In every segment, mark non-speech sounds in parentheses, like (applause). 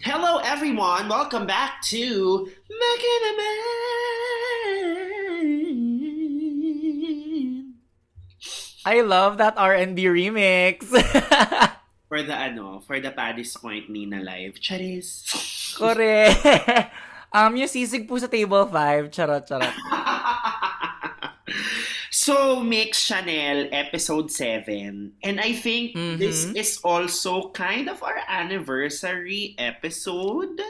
Hello everyone, welcome back to Baka naman. I love that R&B remix. (laughs) For the ano, for the Paddy's Point Nina Live. Charis. Correct. (laughs) um, yung sisig po sa table 5. Charot, charot. (laughs) so, Mix Chanel, episode 7. And I think Mhm. this is also kind of our anniversary episode.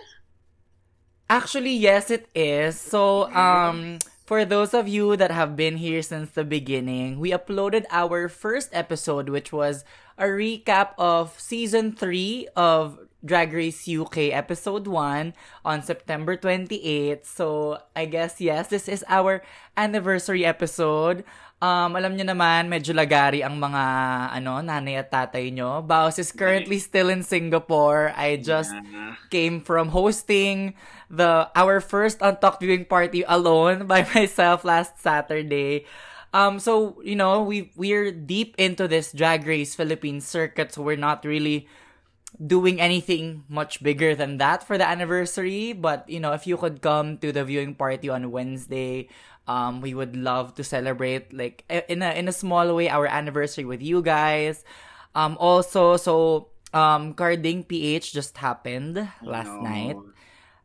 Actually, yes, it is. So, um, for those of you that have been here since the beginning, we uploaded our first episode, which was a recap of season 3 of Drag Race UK episode 1 on September 28th. So, I guess, yes, this is our anniversary episode. Um, alam nyo naman, medyo lagari ang mga, ano, nanay at tatay nyo. Baos is currently still in Singapore. I just Yeah. came from hosting the our first Untalked viewing party alone by (laughs) myself last Saturday. Um, so you know we we're deep into this Drag Race Philippines circuit, so we're not really doing anything much bigger than that for the anniversary. But you know, if you could come to the viewing party on Wednesday, um, we would love to celebrate like in a in a small way our anniversary with you guys. Um, also, so um, Carding PH just happened last No. night.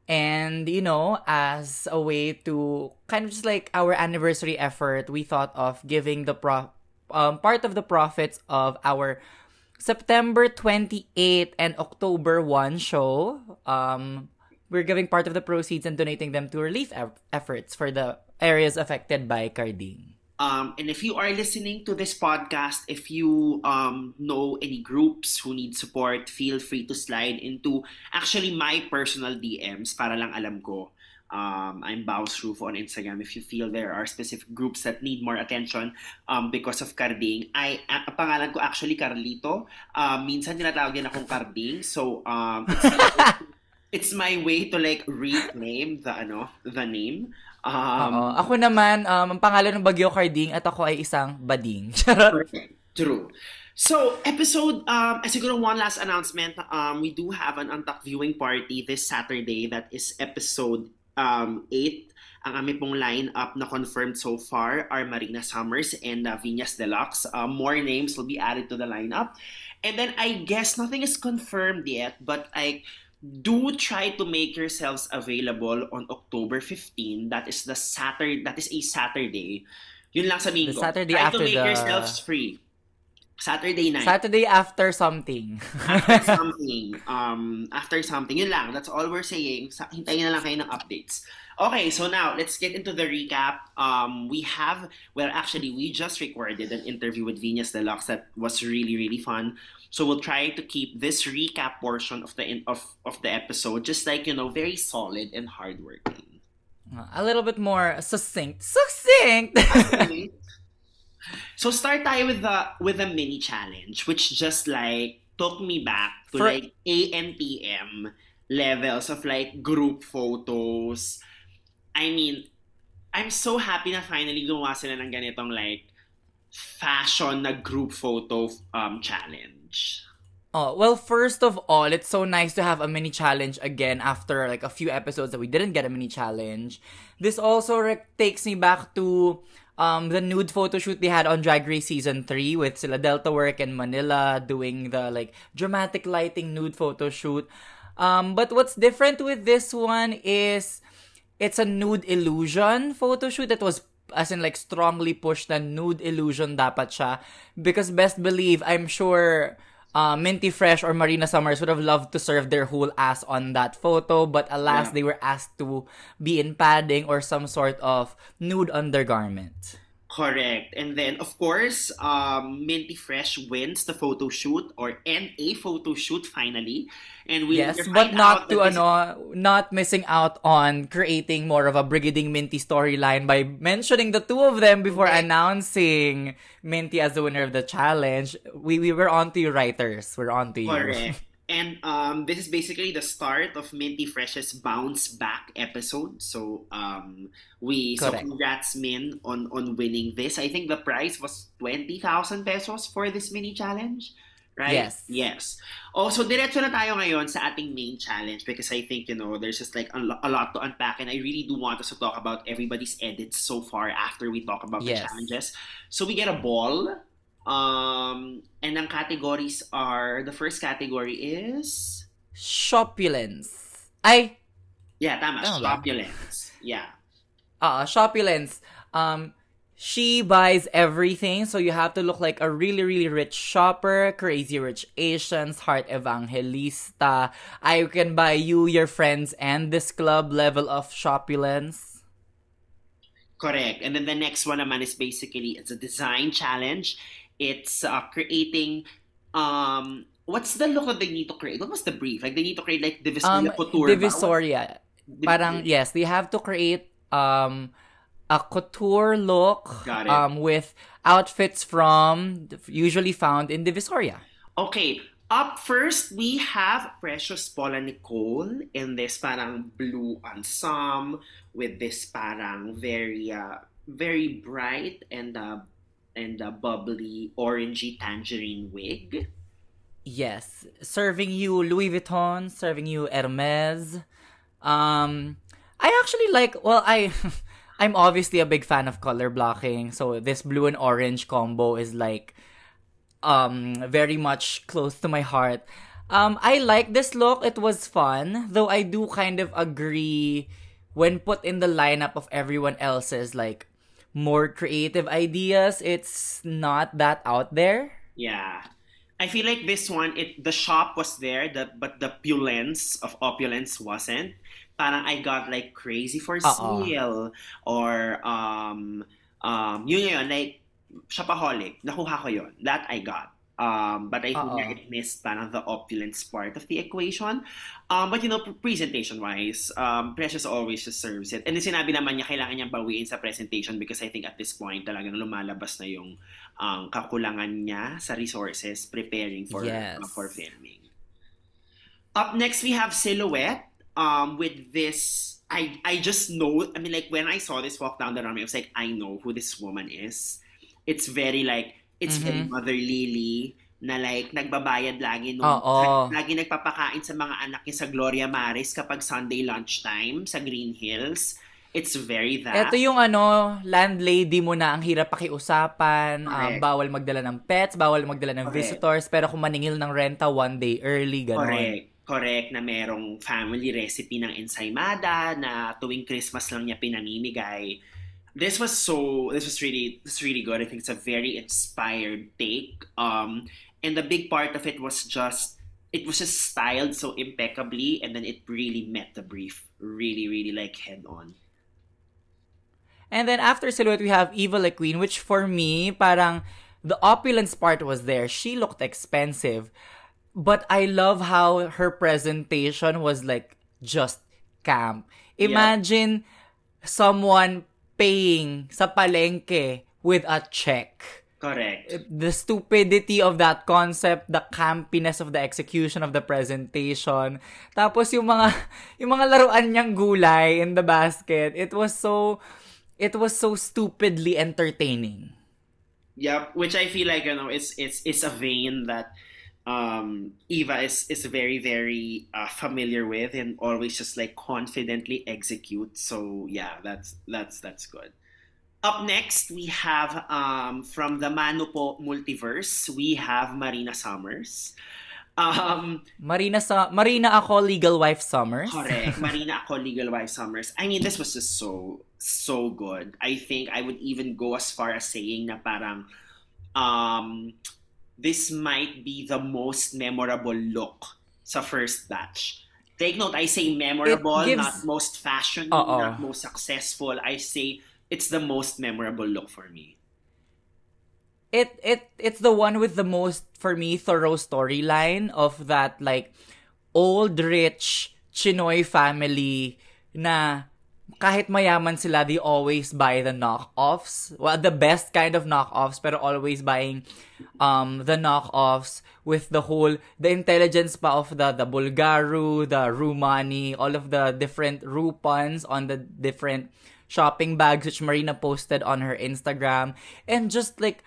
And, you know, as a way to kind of just like our anniversary effort, we thought of giving the pro- um, part of the profits of our September 28 and October 1 show. Um, we're giving part of the proceeds and donating them to relief eff- efforts for the areas affected by Carding. Um, and if you are listening to this podcast, if you um, know any groups who need support, feel free to slide into actually my personal DMs para lang alam ko. Um, I'm Baus Rufo on Instagram. If you feel there are specific groups that need more attention um, because of Carding, I, ang pangalan ko actually Carlito. Um, minsan tinatawag din akong Carding. So, um, it's, (laughs) it's my way to like reclaim the, ano, the name. Um, Oo. Ako naman, um, ang pangalan ng Bagyo Carding at ako ay isang bading. (laughs) Charot. True. So, episode, um, eh, siguro one last announcement. Um, we do have an Untucked viewing party this Saturday. That is episode um, 8. Ang aming pong lineup na confirmed so far are Marina Summers and uh, Vinyas Deluxe. Uh, more names will be added to the lineup. And then I guess nothing is confirmed yet, but I do try to make yourselves available on October 15. That is the Saturday. That is a Saturday. Yun lang sabihin The ko. Saturday try after to make the- yourselves free. Saturday night. Saturday after something. after (laughs) something. Um, after something. Yun lang. That's all we're saying. Sa, hintayin na lang kayo ng updates. Okay, so now, let's get into the recap. Um, we have, well, actually, we just recorded an interview with Venus Deluxe that was really, really fun. So we'll try to keep this recap portion of the in, of, of the episode just like, you know, very solid and hardworking. A little bit more succinct. Succinct! (laughs) So start tayo with the with the mini challenge, which just like took me back to For- like ANTM levels of like group photos. I mean, I'm so happy na finally gumawa sila ng ganitong like fashion na group photo um challenge. Oh, well, first of all, it's so nice to have a mini challenge again after like a few episodes that we didn't get a mini challenge. This also re- takes me back to um the nude photo shoot they had on Drag Race season 3 with sila Delta Work and Manila doing the like dramatic lighting nude photo shoot. Um but what's different with this one is it's a nude illusion photo shoot that was as in like strongly pushed na nude illusion dapat siya because best believe I'm sure uh, Minty Fresh or Marina Summers would have loved to serve their whole ass on that photo but alas Yeah. they were asked to be in padding or some sort of nude undergarment. Correct. And then, of course, um, Minty Fresh wins the photo shoot or and a photo shoot finally. And we yes, but not to ano, not missing out on creating more of a Brigading Minty storyline by mentioning the two of them before Correct. announcing Minty as the winner of the challenge. We we were on to you writers. We're on to you. Correct. And um, this is basically the start of Minty Fresh's bounce back episode. So um, we Correct. so congrats Min on on winning this. I think the prize was twenty thousand pesos for this mini challenge, right? Yes. Yes. Also, diretso na tayo ngayon sa ating main challenge because I think you know there's just like a, a lot to unpack, and I really do want us to talk about everybody's edits so far after we talk about the Yes. challenges. So we get a ball. Um, and ang categories are the first category is Shopulence. Ay, yeah, tama, Tama ba? opulence. Yeah. uh, Shopulence. Um, she buys everything, so you have to look like a really, really rich shopper, crazy rich Asians, heart evangelista. I can buy you, your friends, and this club level of shopulence. Correct. And then the next one naman is basically it's a design challenge. It's uh, creating um what's the look that they need to create? What was the brief? Like they need to create like Divisoria Um, couture. Divisoria. Div- Parang, yes, they have to create um a couture look um with outfits from usually found in Divisoria. Okay, up first we have Precious Paula Nicole in this parang blue ensemble with this parang very uh, very bright and uh, and a bubbly orangey tangerine wig. Yes, serving you Louis Vuitton, serving you Hermes. Um, I actually like. Well, I, (laughs) I'm obviously a big fan of color blocking, so this blue and orange combo is like, um, very much close to my heart. Um, I like this look. It was fun, though. I do kind of agree when put in the lineup of everyone else's like more creative ideas. It's not that out there. Yeah. I feel like this one, it the shop was there, the but the opulence of opulence wasn't. Parang I got like crazy for Oo. sale or um um yun yun like shopaholic. Nakuha ko yun. That I got. Um, but I think that it missed parang the opulence part of the equation. Um, but you know, presentation wise, um, Precious always just serves it. And then sinabi naman niya kailangan niyang bawiin sa presentation because I think at this point talagang lumalabas na yung um, kakulangan niya sa resources preparing for Yes. uh, for filming. Up next we have Silhouette um, with this I I just know I mean like when I saw this walk down the runway I was like I know who this woman is. It's very like it's very Mhm. motherly na like nagbabayad lagi nung Oo. lagi nagpapakain sa mga anak niya sa Gloria Maris kapag Sunday lunchtime sa Green Hills. It's very that. Ito yung ano, landlady mo na ang hirap pakiusapan, um, bawal magdala ng pets, bawal magdala ng Correct. visitors, pero kung maningil ng renta one day early, gano'n. Correct. Correct na merong family recipe ng ensaymada na tuwing Christmas lang niya pinamimigay. This was so this was really this really good. I think it's a very inspired take. Um and the big part of it was just it was just styled so impeccably and then it really met the brief really really like head on. And then after Silhouette, we have Evil Le Queen, which for me, parang the opulence part was there. She looked expensive. But I love how her presentation was like just camp. Imagine someone paying sa palengke with a check. Correct. the stupidity of that concept, the campiness of the execution of the presentation. Tapos yung mga (laughs) yung mga laruan niyang gulay in the basket, it was so it was so stupidly entertaining. Yep, which I feel like you know it's it's it's a vein that um, Eva is is very very uh, familiar with and always just like confidently execute. So yeah, that's that's that's good. Up next, we have um, from the Manupo multiverse, we have Marina Summers. Um, Marina sa Marina ako legal wife Summers. Correct. (laughs) Marina ako, Legal Wife Summers. I mean, this was just so, so good. I think I would even go as far as saying na parang, um, this might be the most memorable look sa first batch. Take note, I say memorable, gives- not most fashion, Oo. not most successful. I say it's the most memorable look for me. it it it's the one with the most for me thorough storyline of that like old rich Chinoy family na kahit mayaman sila, they always buy the knockoffs. Well, the best kind of knockoffs, pero always buying um the knockoffs with the whole the intelligence pa of the the Bulgaru, the Rumani, all of the different Rupans on the different shopping bags which Marina posted on her Instagram and just like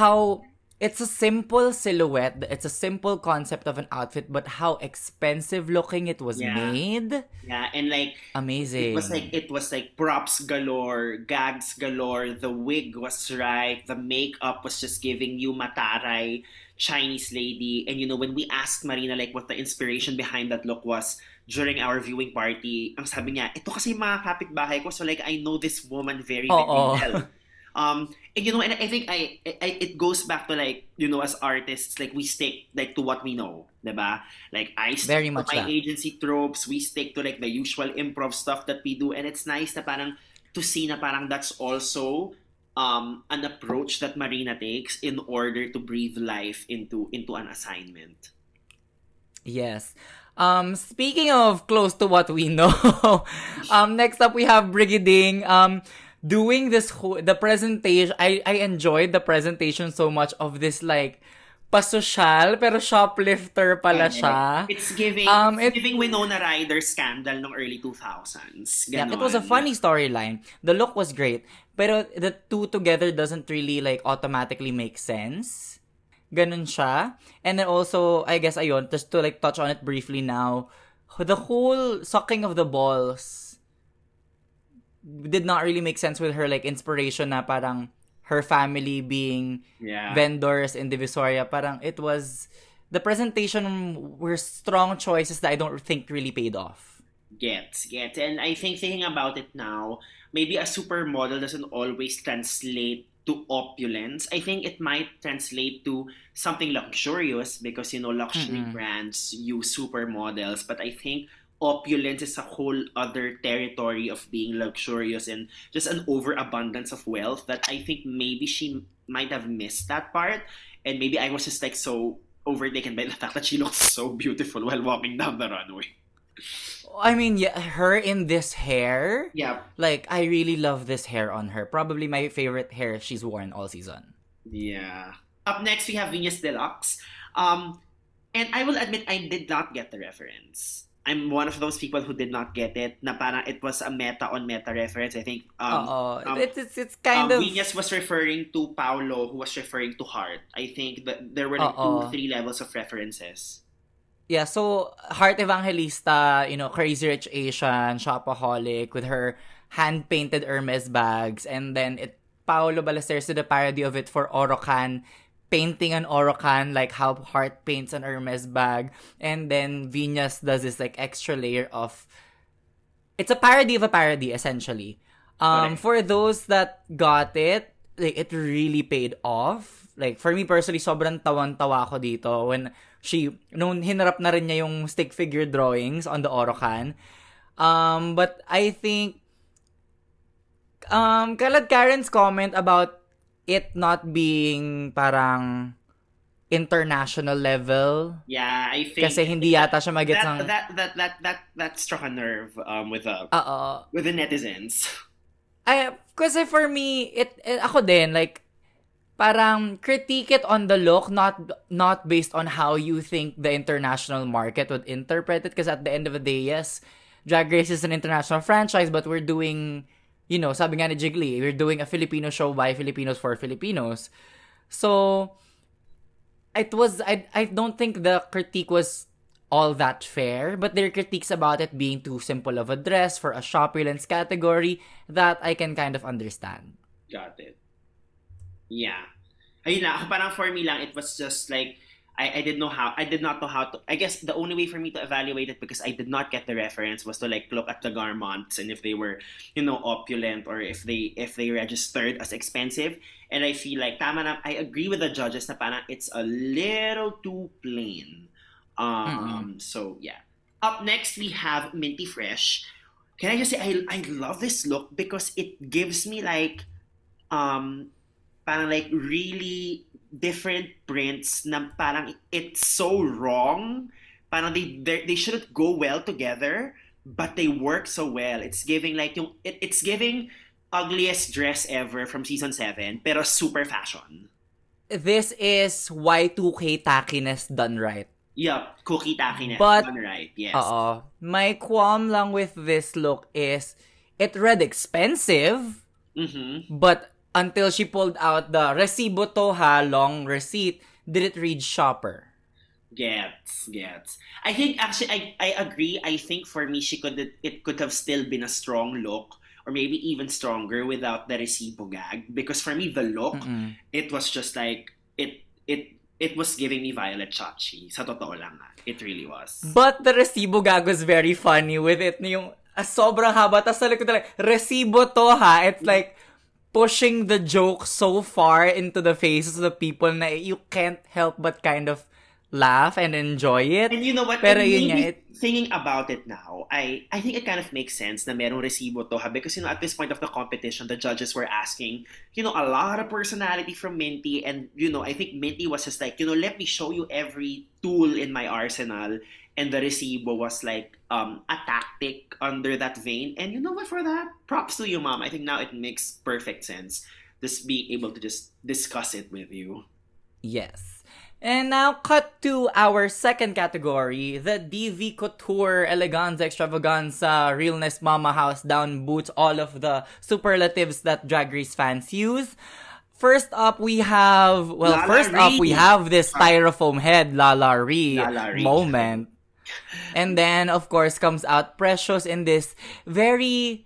how it's a simple silhouette. It's a simple concept of an outfit, but how expensive looking it was Yeah. made. Yeah, and like Amazing. It was like it was like props galore, gags galore. The wig was right. The makeup was just giving you mataray Chinese lady. And you know when we asked Marina like what the inspiration behind that look was during our viewing party, ang sabi niya, ito kasi mga kapitbahay ko, so like I know this woman very very Oo. well. (laughs) Um, and you know, and I think I, I it goes back to like you know as artists, like we stick like to what we know, diba? Like I stick Very to much my that. agency tropes, we stick to like the usual improv stuff that we do, and it's nice na parang to see na parang that's also um an approach that Marina takes in order to breathe life into into an assignment. Yes. Um, speaking of close to what we (laughs) know, um, next up we have Brigading. Um, doing this whole, the presentation, I, I enjoyed the presentation so much of this like, pasosyal, pero shoplifter pala siya. It's giving Um, it's it- giving Winona Ryder scandal ng early 2000s. Yeah, it was a funny storyline. The look was great, pero the two together doesn't really like automatically make sense. Ganun siya. And then also, I guess ayun, just to like touch on it briefly now, the whole sucking of the balls did not really make sense with her like inspiration na parang her family being Yeah. vendors in Divisoria. Parang it was the presentation were strong choices that I don't think really paid off. Gets, gets. And I think thinking about it now, maybe a supermodel doesn't always translate to opulence. I think it might translate to something luxurious because, you know, luxury Mm-mm. brands use supermodels. But I think opulence is a whole other territory of being luxurious and just an overabundance of wealth that I think maybe she might have missed that part. And maybe I was just like so overtaken by the fact that she looks so beautiful while walking down the runway. I mean, yeah, her in this hair, Yeah, like I really love this hair on her. Probably my favorite hair she's worn all season. Yeah. Up next, we have Venus Deluxe. Um, and I will admit, I did not get the reference. I'm one of those people who did not get it. Na parang it was a meta on meta reference. I think um, Oo. um, it's, it's it's kind um, of Venus was referring to Paolo, who was referring to Heart. I think that there were like Oo. two, three levels of references. yeah. So Heart Evangelista, you know, Crazy Rich Asian, shopaholic with her hand painted Hermes bags, and then it Paolo Ballesteros did a parody of it for Orocan. Painting an Orocan, like how Heart paints an Hermes bag. And then Venus does this like extra layer of it's a parody of a parody essentially. Um for those that got it like it really paid off. Like for me personally sobrang tawan-tawa ako dito when she nung hinarap na rin niya yung stick figure drawings on the Orocan um but I think um Kalad Karen's comment about it not being parang international level Yeah, I think kasi hindi yata siya magets that, ng that, that, that, that, that struck a nerve um, with the Oo. with the netizens. I, kasi for me, it, it ako din, like, parang critique it on the look, not not based on how you think the international market would interpret it. Because at the end of the day, yes, Drag Race is an international franchise, but we're doing, you know, sabi nga ni Jiggly, we're doing a Filipino show by Filipinos for Filipinos. So, it was, I, I don't think the critique was all that fair, but there are critiques about it being too simple of a dress for a shopulence category that I can kind of understand. Got it. Yeah. Ayun lang, parang for me lang, it was just like, I, I didn't know how, I did not know how to, I guess the only way for me to evaluate it because I did not get the reference was to like look at the garments and if they were, you know, opulent or if they, if they registered as expensive. And I feel like, tama na, I agree with the judges na parang it's a little too plain. Um, so yeah. Up next, we have Minty Fresh. Can I just say, I, I love this look because it gives me like, um, parang like really different prints na parang it's so wrong. Parang they they shouldn't go well together, but they work so well. It's giving like yung it, it's giving ugliest dress ever from season 7 pero super fashion. This is Y2K tackiness done right. Yup, cookie tackiness. But- done right. Yes. Oo. My qualm lang with this look is it read expensive, Mhm. but until she pulled out the resibo to ha, long receipt, did it read shopper? Gets, gets. I think actually I, I agree. I think for me she could it could have still been a strong look or maybe even stronger without the recibo gag because for me the look Mm-mm. it was just like it it it was giving me Violet Chachi. Sa totoo lang nga. It really was. But the resibo gag was very funny with it. Yung ah, sobrang haba. Tapos sa likod talaga, resibo to ha. It's like pushing the joke so far into the faces of the people na you can't help but kind of laugh and enjoy it. And you know what? Pero yun nga, it- thinking about it now, I I think it kind of makes sense na merong resibo to ha because you know at this point of the competition, the judges were asking, you know, a lot of personality from Minty and you know, I think Minty was just like, you know, let me show you every tool in my arsenal and the resibo was like um a tactic under that vein. And you know what for that? Props to you, mom. I think now it makes perfect sense. Just being able to just discuss it with you. Yes. And now cut to our second category, the DV Couture Eleganza Extravaganza Realness Mama House Down Boots, all of the superlatives that Drag Race fans use. First up, we have, well, Lala first up, we have this styrofoam head Lala Ree. moment. And then, of course, comes out Precious in this very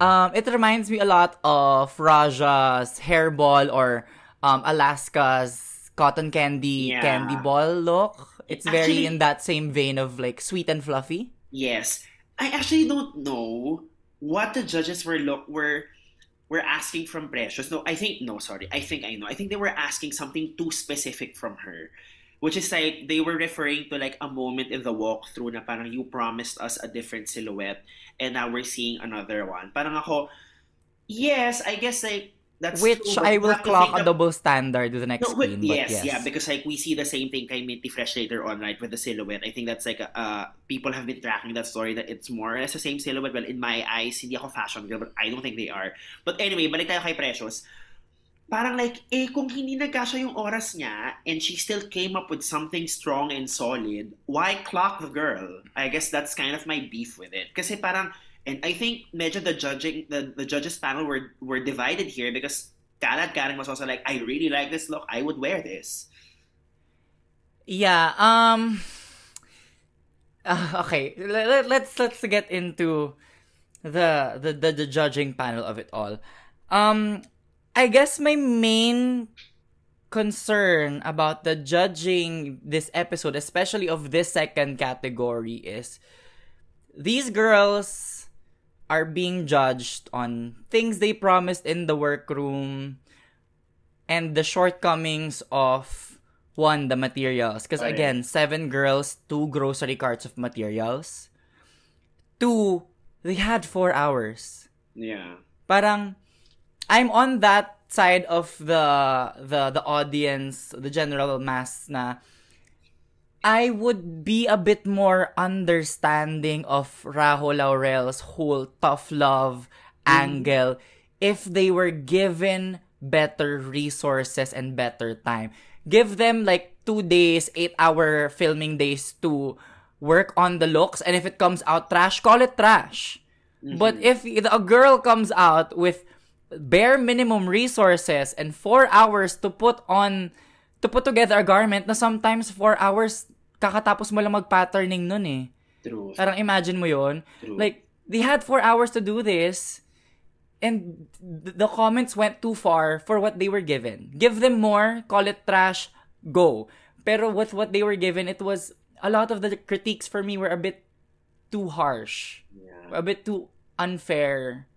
um, it reminds me a lot of Raja's hairball or um, Alaska's cotton candy Yeah. candy ball look. It's very in that same vein of like sweet and fluffy. Yes. I actually don't know what the judges were look were were asking from Precious. No, I think no, sorry. I think I know. I think they were asking something too specific from her. Which is like they were referring to like a moment in the walkthrough na parang you promised us a different silhouette and now we're seeing another one. Parang ako, yes, I guess like that's Which true, I will clock a double standard with the next no, yes, yes, yeah, because like we see the same thing kay Minty Fresh later on, right, with the silhouette. I think that's like uh, people have been tracking that story that it's more or less the same silhouette. Well, in my eyes, hindi ako fashion girl, but I don't think they are. But anyway, balik tayo kay Precious. Parang like, eh, kung hindi nagkasya yung oras niya and she still came up with something strong and solid, why clock the girl? I guess that's kind of my beef with it. Kasi parang, and I think medyo the judging, the, the judges panel were, were divided here because Kalat Karen was also like, I really like this look. I would wear this. Yeah. Um. uh, okay. Let, let's let's get into the, the the the judging panel of it all. Um. I guess my main concern about the judging this episode, especially of this second category, is these girls are being judged on things they promised in the workroom and the shortcomings of one the materials. Because again seven girls two grocery carts of materials. Two they had four hours. Yeah. parang I'm on that side of the the the audience, the general mass na I would be a bit more understanding of Raho Laurel's whole tough love mm. angle if they were given better resources and better time. Give them like two days, eight hour filming days to work on the looks, and if it comes out trash, call it trash. But mm-hmm. if a girl comes out with bare minimum resources and four hours to put on to put together a garment na sometimes four hours kakatapos mo lang mag-patterning nun eh. True. Parang imagine mo yon. Like, they had four hours to do this and th- the comments went too far for what they were given. Give them more, call it trash, go. Pero with what they were given, it was, a lot of the critiques for me were a bit too harsh. Yeah. A bit too unfair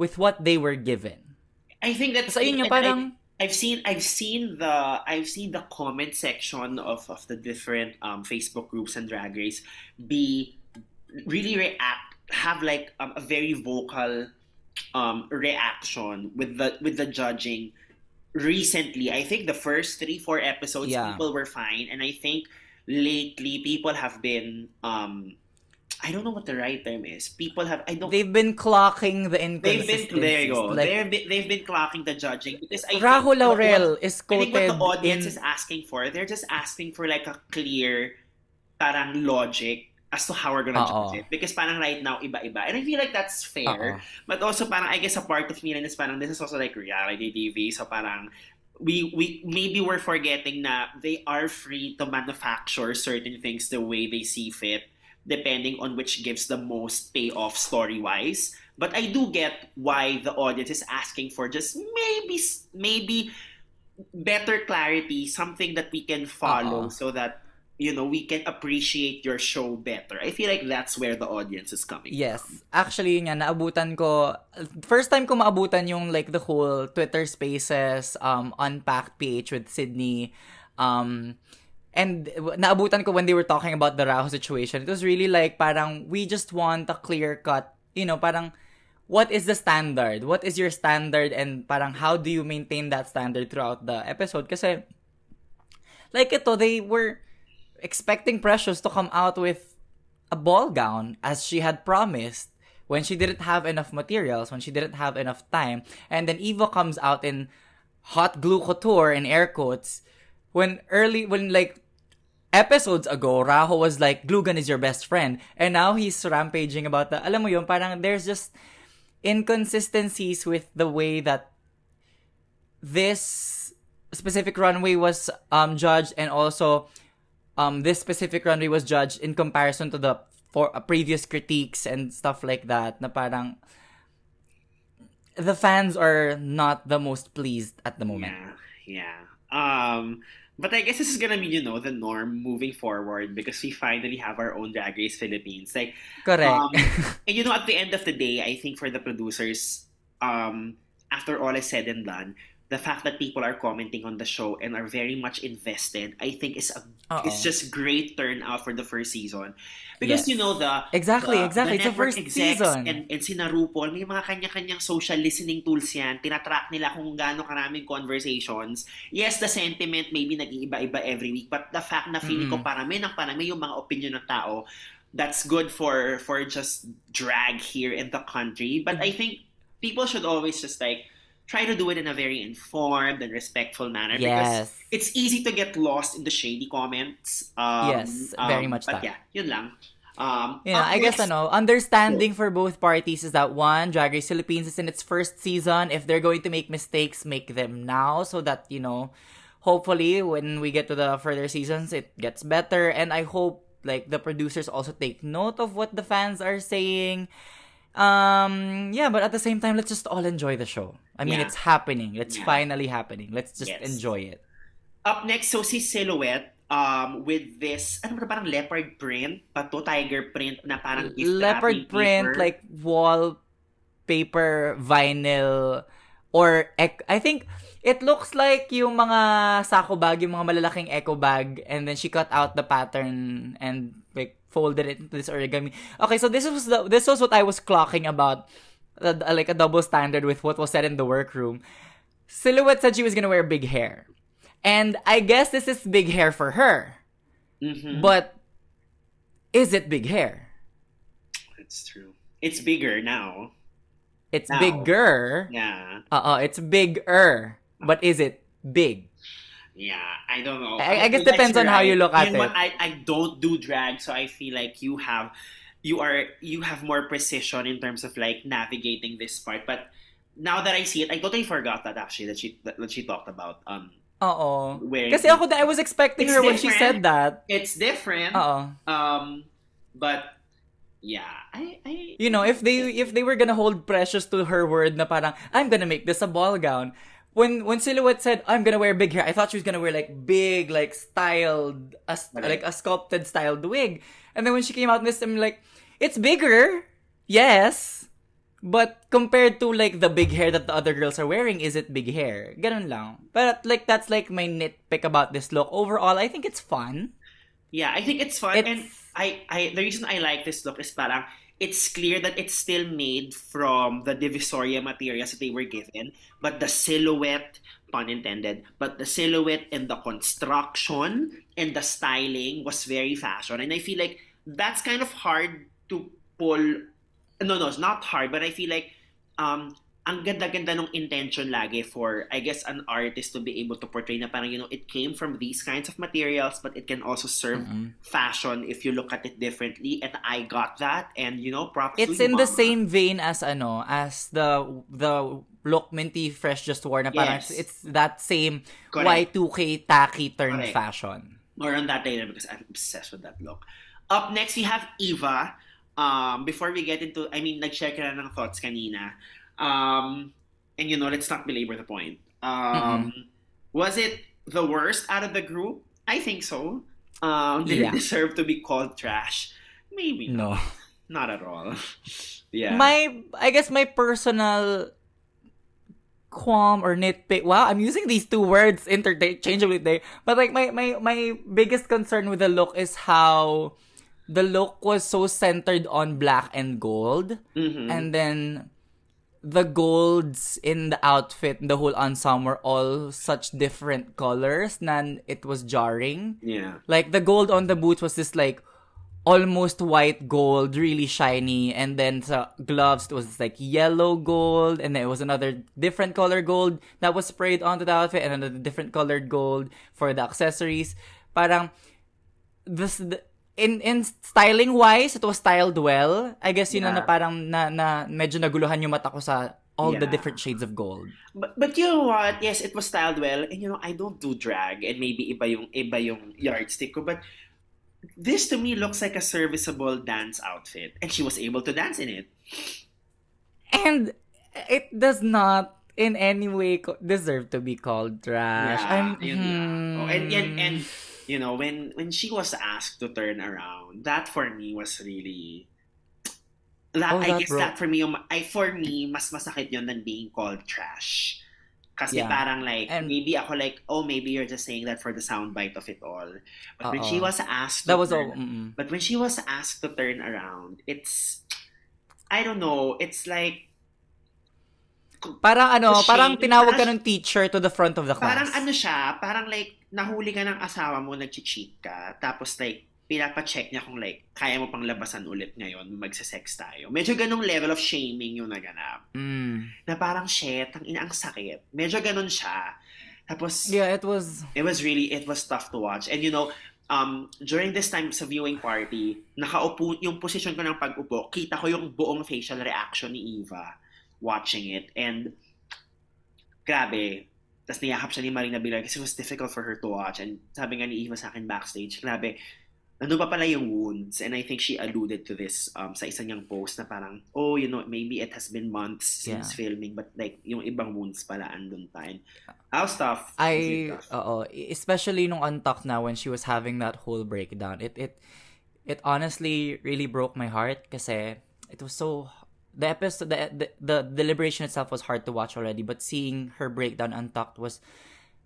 with what they were given. I think that's inyo and parang, I, I've seen I've seen the I've seen the comment section of, of the different um, Facebook groups and drag race be really react have like um, a very vocal um, reaction with the with the judging recently. I think the first three four episodes Yeah. people were fine, and I think lately people have been um, I don't know what the right term is. People have I don't They've been clocking the they've been there you go. Like, they've been they've been clocking the judging because I think Rahul what- Laurel what- is I think what the audience in is asking for, they're just asking for like a clear parang logic as to how we're gonna Oo. judge it. Because parang right now, iba-iba. And I feel like that's fair. Oo. But also parang I guess a part of me rin is parang this is also like reality TV. So parang we we maybe we're forgetting na they are free to manufacture certain things the way they see fit depending on which gives the most payoff story wise but i do get why the audience is asking for just maybe maybe better clarity something that we can follow Oo. so that you know we can appreciate your show better i feel like that's where the audience is coming Yes. from. Actually, yun nga, naabutan ko, first time ko maabutan yung like the whole Twitter Spaces, um, Unpacked PH with Sydney, um, and naabutan ko when they were talking about the Raho situation. It was really like, parang, we just want a clear cut, you know, parang, what is the standard? What is your standard? And parang, how do you maintain that standard throughout the episode? Kasi, like ito, they were expecting Precious to come out with a ball gown as she had promised when she didn't have enough materials, when she didn't have enough time. And then Eva comes out in hot glue couture in air quotes when early, when like episodes ago, Raho was like, Glugan is your best friend. And now he's rampaging about the, alam mo yun, parang there's just inconsistencies with the way that this specific runway was um judged and also um this specific runway was judged in comparison to the for uh, previous critiques and stuff like that na parang the fans are not the most pleased at the moment. Yeah, yeah. Um, but I guess this is gonna be, you know, the norm moving forward because we finally have our own Drag Race Philippines. Like, Correct. um, (laughs) and you know, at the end of the day, I think for the producers, um, after all is said and done, the fact that people are commenting on the show and are very much invested, I think is a Uh-oh. it's just great turnout for the first season. Because Yes. you know the Exactly, the, exactly. the It's the first season. And, and si RuPaul, may mga kanya-kanyang social listening tools yan. Tinatrack nila kung gaano karaming conversations. Yes, the sentiment maybe nag-iiba-iba every week, but the fact na feeling ko Mm-mm. parami ng parami yung mga opinion ng tao, that's good for for just drag here in the country. But mm-hmm. I think people should always just like try to do it in a very informed and respectful manner because it's easy to get lost in the shady comments. Um, Yes, very much But that. yeah, yun lang. Um, Yeah, I guess next- ano, understanding for both parties is that one, Drag Race Philippines is in its first season. If they're going to make mistakes, make them now so that, you know, hopefully when we get to the further seasons, it gets better. And I hope like the producers also take note of what the fans are saying. Um, yeah, but at the same time, let's just all enjoy the show. I mean, Yeah. it's happening. It's Yeah. finally happening. Let's just Yes. enjoy it. Up next, so si Silhouette um, with this, ano ba, parang leopard print, pato tiger print na parang leopard print, paper. like wallpaper, vinyl, or ec- I think it looks like yung mga sako bag, yung mga malalaking eco bag, and then she cut out the pattern and like folded it into this origami. Okay, so this was the this was what I was clocking about, uh, like a double standard with what was said in the workroom. Silhouette said she was gonna wear big hair. And I guess this is big hair for her. Mhm. But is it big hair? It's true. It's bigger now. It's Now. bigger. Yeah. Uh, oh, it's bigger. But is it big? Yeah, I don't know. I- I guess depends on how you look at You know it. I, I don't do drag, so I feel like you have you are you have more precision in terms of like navigating this part. But now that I see it, I totally forgot that actually that she that, that she talked about um Oo. wearing Kasi ako, I was expecting her when she said that. it's different. Oo. Um but yeah, I I You know, if they if they were gonna hold Precious to her word na parang, I'm gonna make this a ball gown. When when Silhouette said, I'm gonna wear big hair, I thought she was gonna wear like big, like styled, a, like a sculpted styled wig. And then when she came out in this, I'm like, it's bigger. Yes. But compared to like the big hair that the other girls are wearing, is it big hair? Ganun lang. But like that's like my nitpick about this look. Overall, I think it's fun. Yeah, I think it's fun, It's- and I, I, the reason I like this look is parang it's clear that it's still made from the Divisoria materials that they were given, but the silhouette, pun intended, but the silhouette and the construction and the styling was very fashion, and I feel like that's kind of hard to pull no no it's not hard but I feel like um ang ganda-ganda ng intention lagi for, I guess, an artist to be able to portray na parang, you know, it came from these kinds of materials, but it can also serve Mm-mm. fashion if you look at it differently. And I got that. And, you know, props It's in the mama. same vein as ano, as the the look Minty Fresh just wore na parang Yes. it's that same Correct. Y2K tacky turn Correct. fashion. More on that later because I'm obsessed with that look. Up next, we have Eva. Um, before we get into, I mean, nag-share ka na ng thoughts kanina. Um, and you know, let's not belabor the point. Um, Was it the worst out of the group? I think so. Um, did Yeah. it deserve to be called trash? Maybe not. No. Not at all. (laughs) yeah. My I guess my personal qualm or nitpick. Wow, I'm using these two words interchangeably today. But like my my my biggest concern with the look is how the look was so centered on black and gold. Mhm. And then the golds in the outfit, the whole ensemble were all such different colors and it was jarring. yeah. Like the gold on the boots was this like almost white gold, really shiny, and then sa gloves it was like yellow gold, and then it was another different color gold that was sprayed onto the outfit, and another different colored gold for the accessories. Parang this the, in in styling wise, it was styled well. I guess yun na, na Yeah. parang na, na medyo naguluhan yung mata ko sa all the Yeah. different shades of gold. But, but you know what? Yes, it was styled well. And you know, I don't do drag and maybe iba yung, iba yung yardstick ko. But this to me looks like a serviceable dance outfit. And she was able to dance in it. And it does not in any way deserve to be called trash. I'm yun hmm. Oh, and, and, and, you know, when, when she was asked to turn around, that for me was really... That, Oh, I that guess broke- that for me, yung, I, for me, mas masakit yun than being called trash. Kasi Yeah. parang like, And- maybe ako like, oh, maybe you're just saying that for the soundbite of it all. But when she was asked that was turn, all. mm-mm. But when she was asked to turn around, it's, I don't know, it's like, Parang ano, parang tinawag ka ng teacher to the front of the class. parang ano siya, parang like, nahuli ka ng asawa mo, nag-cheat ka, tapos like, pinapacheck niya kung like, kaya mo pang labasan ulit ngayon, magse-sex tayo. Medyo ganong level of shaming yung naganap. Mm. Na parang, shit, ang ina, ang sakit. Medyo ganon siya. Tapos, Yeah, it was it was really, it was tough to watch. And you know, um, during this time sa viewing party, nakaupo, yung position ko ng pag-upo, kita ko yung buong facial reaction ni Eva watching it. And, grabe, tapos niyakap siya ni Marina Villar kasi it was difficult for her to watch. And sabi nga ni Eva sa akin backstage, grabe, nandun pa pala yung wounds. And I think she alluded to this um, sa isang niyang post na parang, oh, you know, maybe it has been months since Yeah. filming, but like, yung ibang wounds pala andun pa. And how tough? I oo, especially nung untucked na when she was having that whole breakdown. It it it honestly really broke my heart kasi it was so the episode the, the the deliberation itself was hard to watch already, but seeing her breakdown untucked was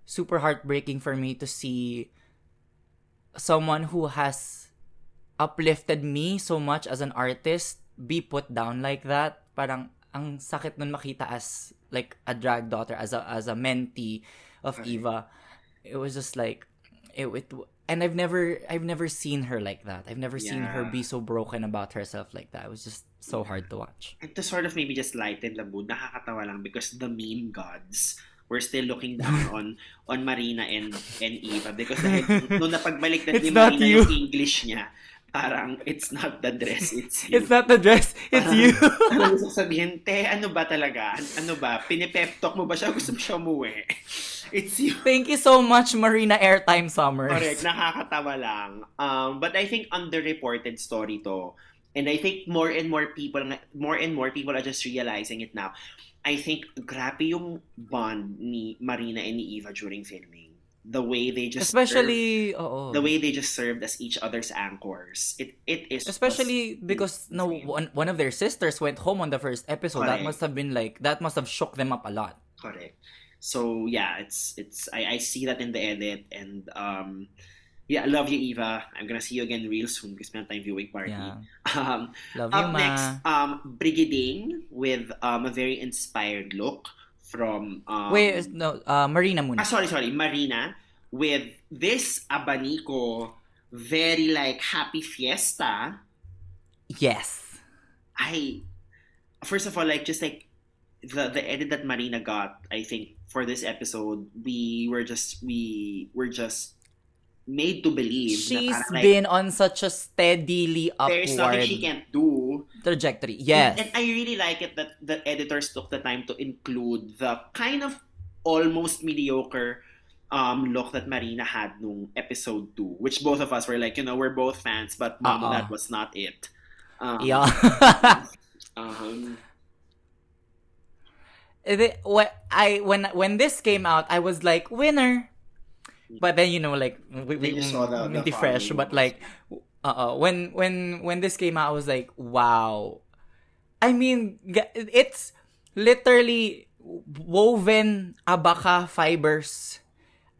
super heartbreaking for me to see someone who has uplifted me so much as an artist be put down like that. Parang ang sakit nun makita as like a drag daughter, as a as a mentee of. Eva. It was just like it, it and I've never I've never seen her like that. I've never seen her Yeah. be so broken about herself like that. It was just so hard to watch. And to sort of maybe just lighten the mood, nakakatawa lang because the meme gods were still looking down (laughs) on on Marina and and Eva because dahil (laughs) nung napagbalik na ni Marina you. yung English niya, parang it's not the dress, it's (laughs) you. It's not the dress, it's Parang- you. Parang (laughs) gusto sabihin, te, ano ba talaga? Ano ba? Pinipep talk mo ba siya? Gusto mo siya umuwi? (laughs) It's you. Thank you so much, Marina Airtime Summers. Correct, nakakatawa lang. Um, but I think underreported story to. And I think more and more people, more and more people are just realizing it now. I think grabe yung bond ni Marina and ni Eva during filming. The way they just Especially, served, oo. the way they just served as each other's anchors. It it is Especially because no one, one of their sisters went home on the first episode. That must have been like that must have shook them up a lot. Correct. So yeah, it's it's I, I see that in the edit and um yeah, I love you Eva. I'm gonna see you again real soon because meron time viewing party. Yeah. (laughs) Um Love you, up ma. next, um Brigading with um a very inspired look from um Wait, no, uh, Marina muna. ah, sorry, sorry, Marina with this abanico very like happy fiesta Yes. I first of all like just like the the edit that Marina got, I think for this episode, we were just we were just made to believe She's na parang, like, been on such a steadily there's nothing upward she can't do. trajectory. Yes. And, and I really like it that the editors took the time to include the kind of almost mediocre um, look that Marina had nung episode 2, which both of us were like, you know, we're both fans, but mama, Uh-uh. that was not it. Um, yeah. (laughs) Um, The- what I when when this came out, I was like winner. But then you know, like we, we you saw the- the fresh, but like, uh, when when when this came out, I was like, wow. I mean, it's literally woven abaca fibers,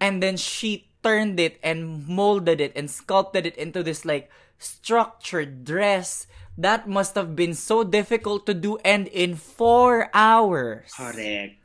and then she turned it and molded it and sculpted it into this like structured dress. That must have been so difficult to do, and in four hours. correct.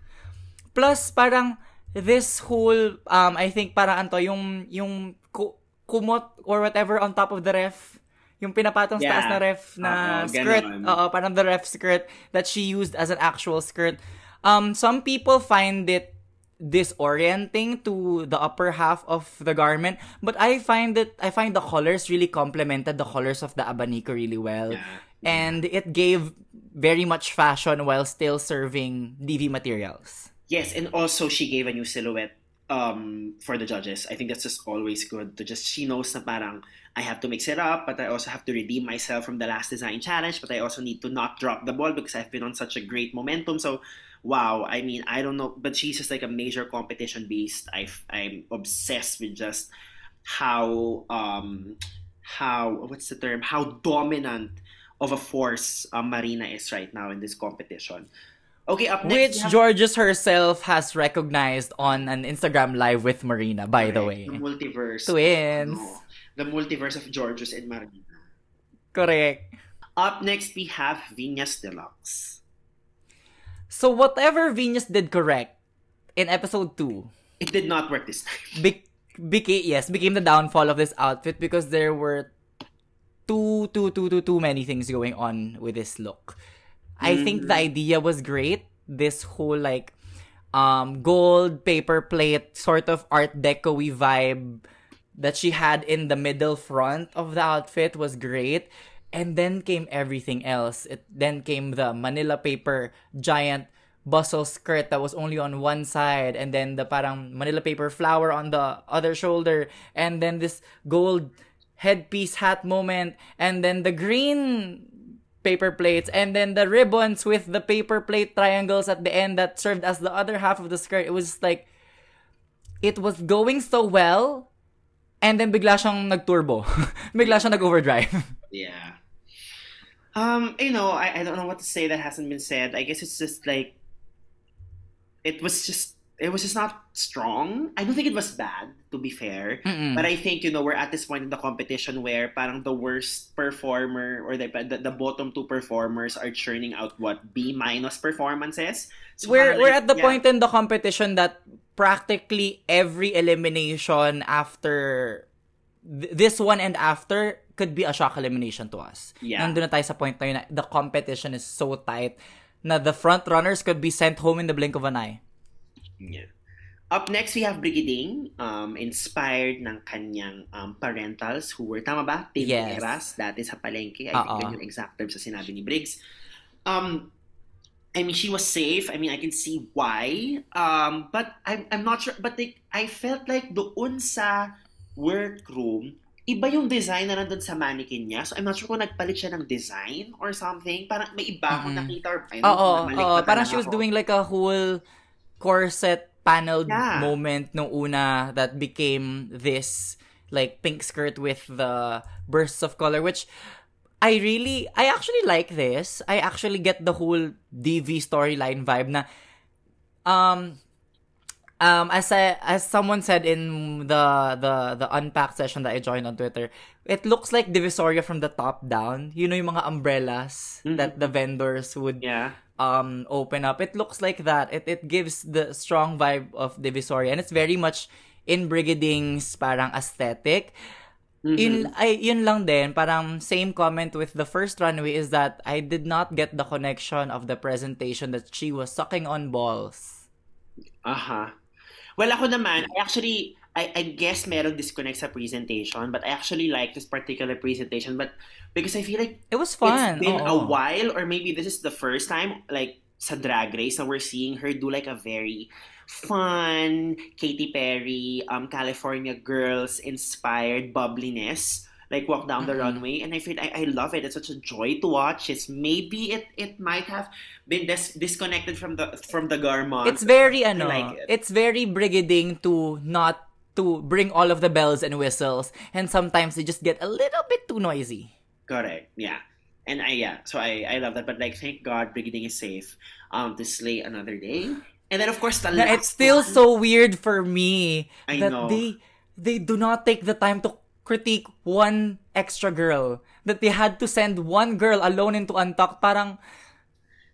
Plus, parang, this whole, um, I think parang anto, yung, yung ku- kumot or whatever on top of the ref, yung pinapatong sa taas Yeah. na ref na Oo, skirt, oo, parang the ref skirt that she used as an actual skirt. Um, some people find it disorienting to the upper half of the garment, but I find it, I find the colors really complemented the colors of the abanico really well. Yeah. And it gave very much fashion while still serving DV materials. Yes, and also she gave a new silhouette um, for the judges. I think that's just always good to just she knows na parang I have to mix it up, but I also have to redeem myself from the last design challenge. But I also need to not drop the ball because I've been on such a great momentum. So wow, I mean I don't know, but she's just like a major competition beast. I I'm obsessed with just how um how what's the term how dominant of a force um, Marina is right now in this competition. Okay, up next Which have- Georges herself has recognized on an Instagram live with Marina, by the way. The multiverse. Twins. The multiverse of Georges and Marina. Correct. Up next, we have Vinyas Deluxe. So whatever Venus did correct in episode 2 It did not work this time. be- became yes, became the downfall of this outfit because there were too too too too too many things going on with this look. I think the idea was great. This whole like um gold paper plate sort of art deco vibe that she had in the middle front of the outfit was great. And then came everything else. It then came the Manila paper giant bustle skirt that was only on one side and then the parang Manila paper flower on the other shoulder and then this gold headpiece hat moment and then the green paper plates and then the ribbons with the paper plate triangles at the end that served as the other half of the skirt it was like it was going so well and then bigla siyang nagturbo (laughs) bigla siyang nag-overdrive (laughs) Yeah. Um, you know, I, I don't know what to say that hasn't been said. I guess it's just like it was just it was just not strong. I don't think it was bad, to be fair. Mm-mm. But I think, you know, we're at this point in the competition where parang the worst performer or the the, the bottom two performers are churning out what B minus performances. So we're we're at the yeah. point in the competition that practically every elimination after th- this one and after could be a shock elimination to us. Yeah. Nandun na tayo sa point na yun na the competition is so tight na the front runners could be sent home in the blink of an eye. Yeah. Up next, we have Brigading, um, inspired ng kanyang um, parentals who were, tama ba? Yes. Tinderas, dati sa palengke. I Oo. think yun yung exact term sa sinabi ni Briggs. Um, I mean, she was safe. I mean, I can see why. Um, but I'm, I'm not sure. But like, I felt like doon sa workroom, iba yung design na nandun sa mannequin niya. So, I'm not sure kung nagpalit siya ng design or something. Parang may iba akong Mm-mm. nakita or I don't know, Oo, mali oo, ba parang she was ako? doing like a whole corset paneled Yeah. moment nung una that became this like pink skirt with the bursts of color which I really I actually like this. I actually get the whole DV storyline vibe na um um as I, as someone said in the the the unpacked session that I joined on Twitter, it looks like Divisoria from the top down. You know yung mga umbrellas Mhm. that the vendors would Yeah. Um open up. It looks like that. It it gives the strong vibe of Divisoria and it's very much in Brigading's parang aesthetic. Mhm. Yun, ay, yun lang din, parang same comment with the first runway is that I did not get the connection of the presentation that she was sucking on balls. Aha. Well, ako naman, I actually, I, I guess meron disconnect sa presentation, but I actually like this particular presentation, but because I feel like It was fun. it's been a while, or maybe this is the first time, like, sa Drag Race, na we're seeing her do like a very fun Katy Perry, um, California Girls inspired bubbliness. Like walk down the Mhm. runway, and I feel I, I love it. It's such a joy to watch. It's maybe it it might have been dis- disconnected from the from the Garmont. It's very ano, like it. it's very brigading to not to bring all of the bells and whistles and sometimes they just get a little bit too noisy. Correct. Yeah. And I yeah, so I I love that. But like, thank God, beginning is safe. Um, to slay another day. And then of course the last it's still one- so weird for me I that know. they they do not take the time to critique one extra girl. That they had to send one girl alone into Untucked. Parang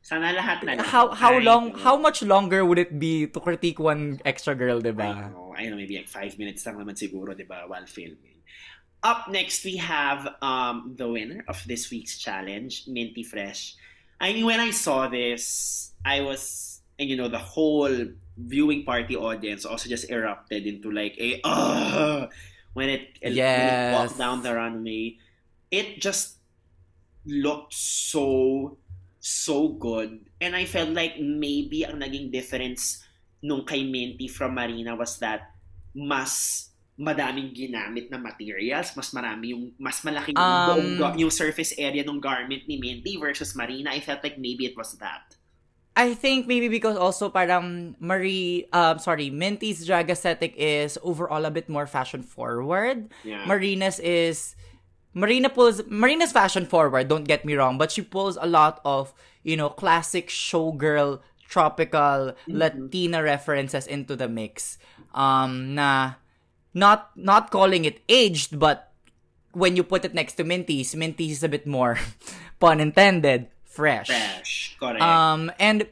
Sana lahat na lang. how how I long how much longer would it be to critique one extra girl, I diba? know. I know, maybe like five minutes lang naman siguro, di ba, while filming. Up next, we have um the winner of this week's challenge, Minty Fresh. I mean, when I saw this, I was, and you know, the whole viewing party audience also just erupted into like a, uh, when it, when it Yes. walked down the runway. It just looked so, so good. And I felt like maybe ang naging difference nung kay Minty from Marina was that mas madaming ginamit na materials, mas marami yung, mas malaki yung, Um, yung surface area ng garment ni Minty versus Marina. I felt like maybe it was that. I think maybe because also parang Marie, um, sorry, Minty's drag aesthetic is overall a bit more fashion forward. Yeah. Marina's is Marina pulls Marina's fashion forward, don't get me wrong, but she pulls a lot of, you know, classic showgirl, tropical, Latina references into the mix. Um na not not calling it aged, but when you put it next to Minty's, Minty's is a bit more (laughs) pun intended, fresh. Fresh. Correct. Um, and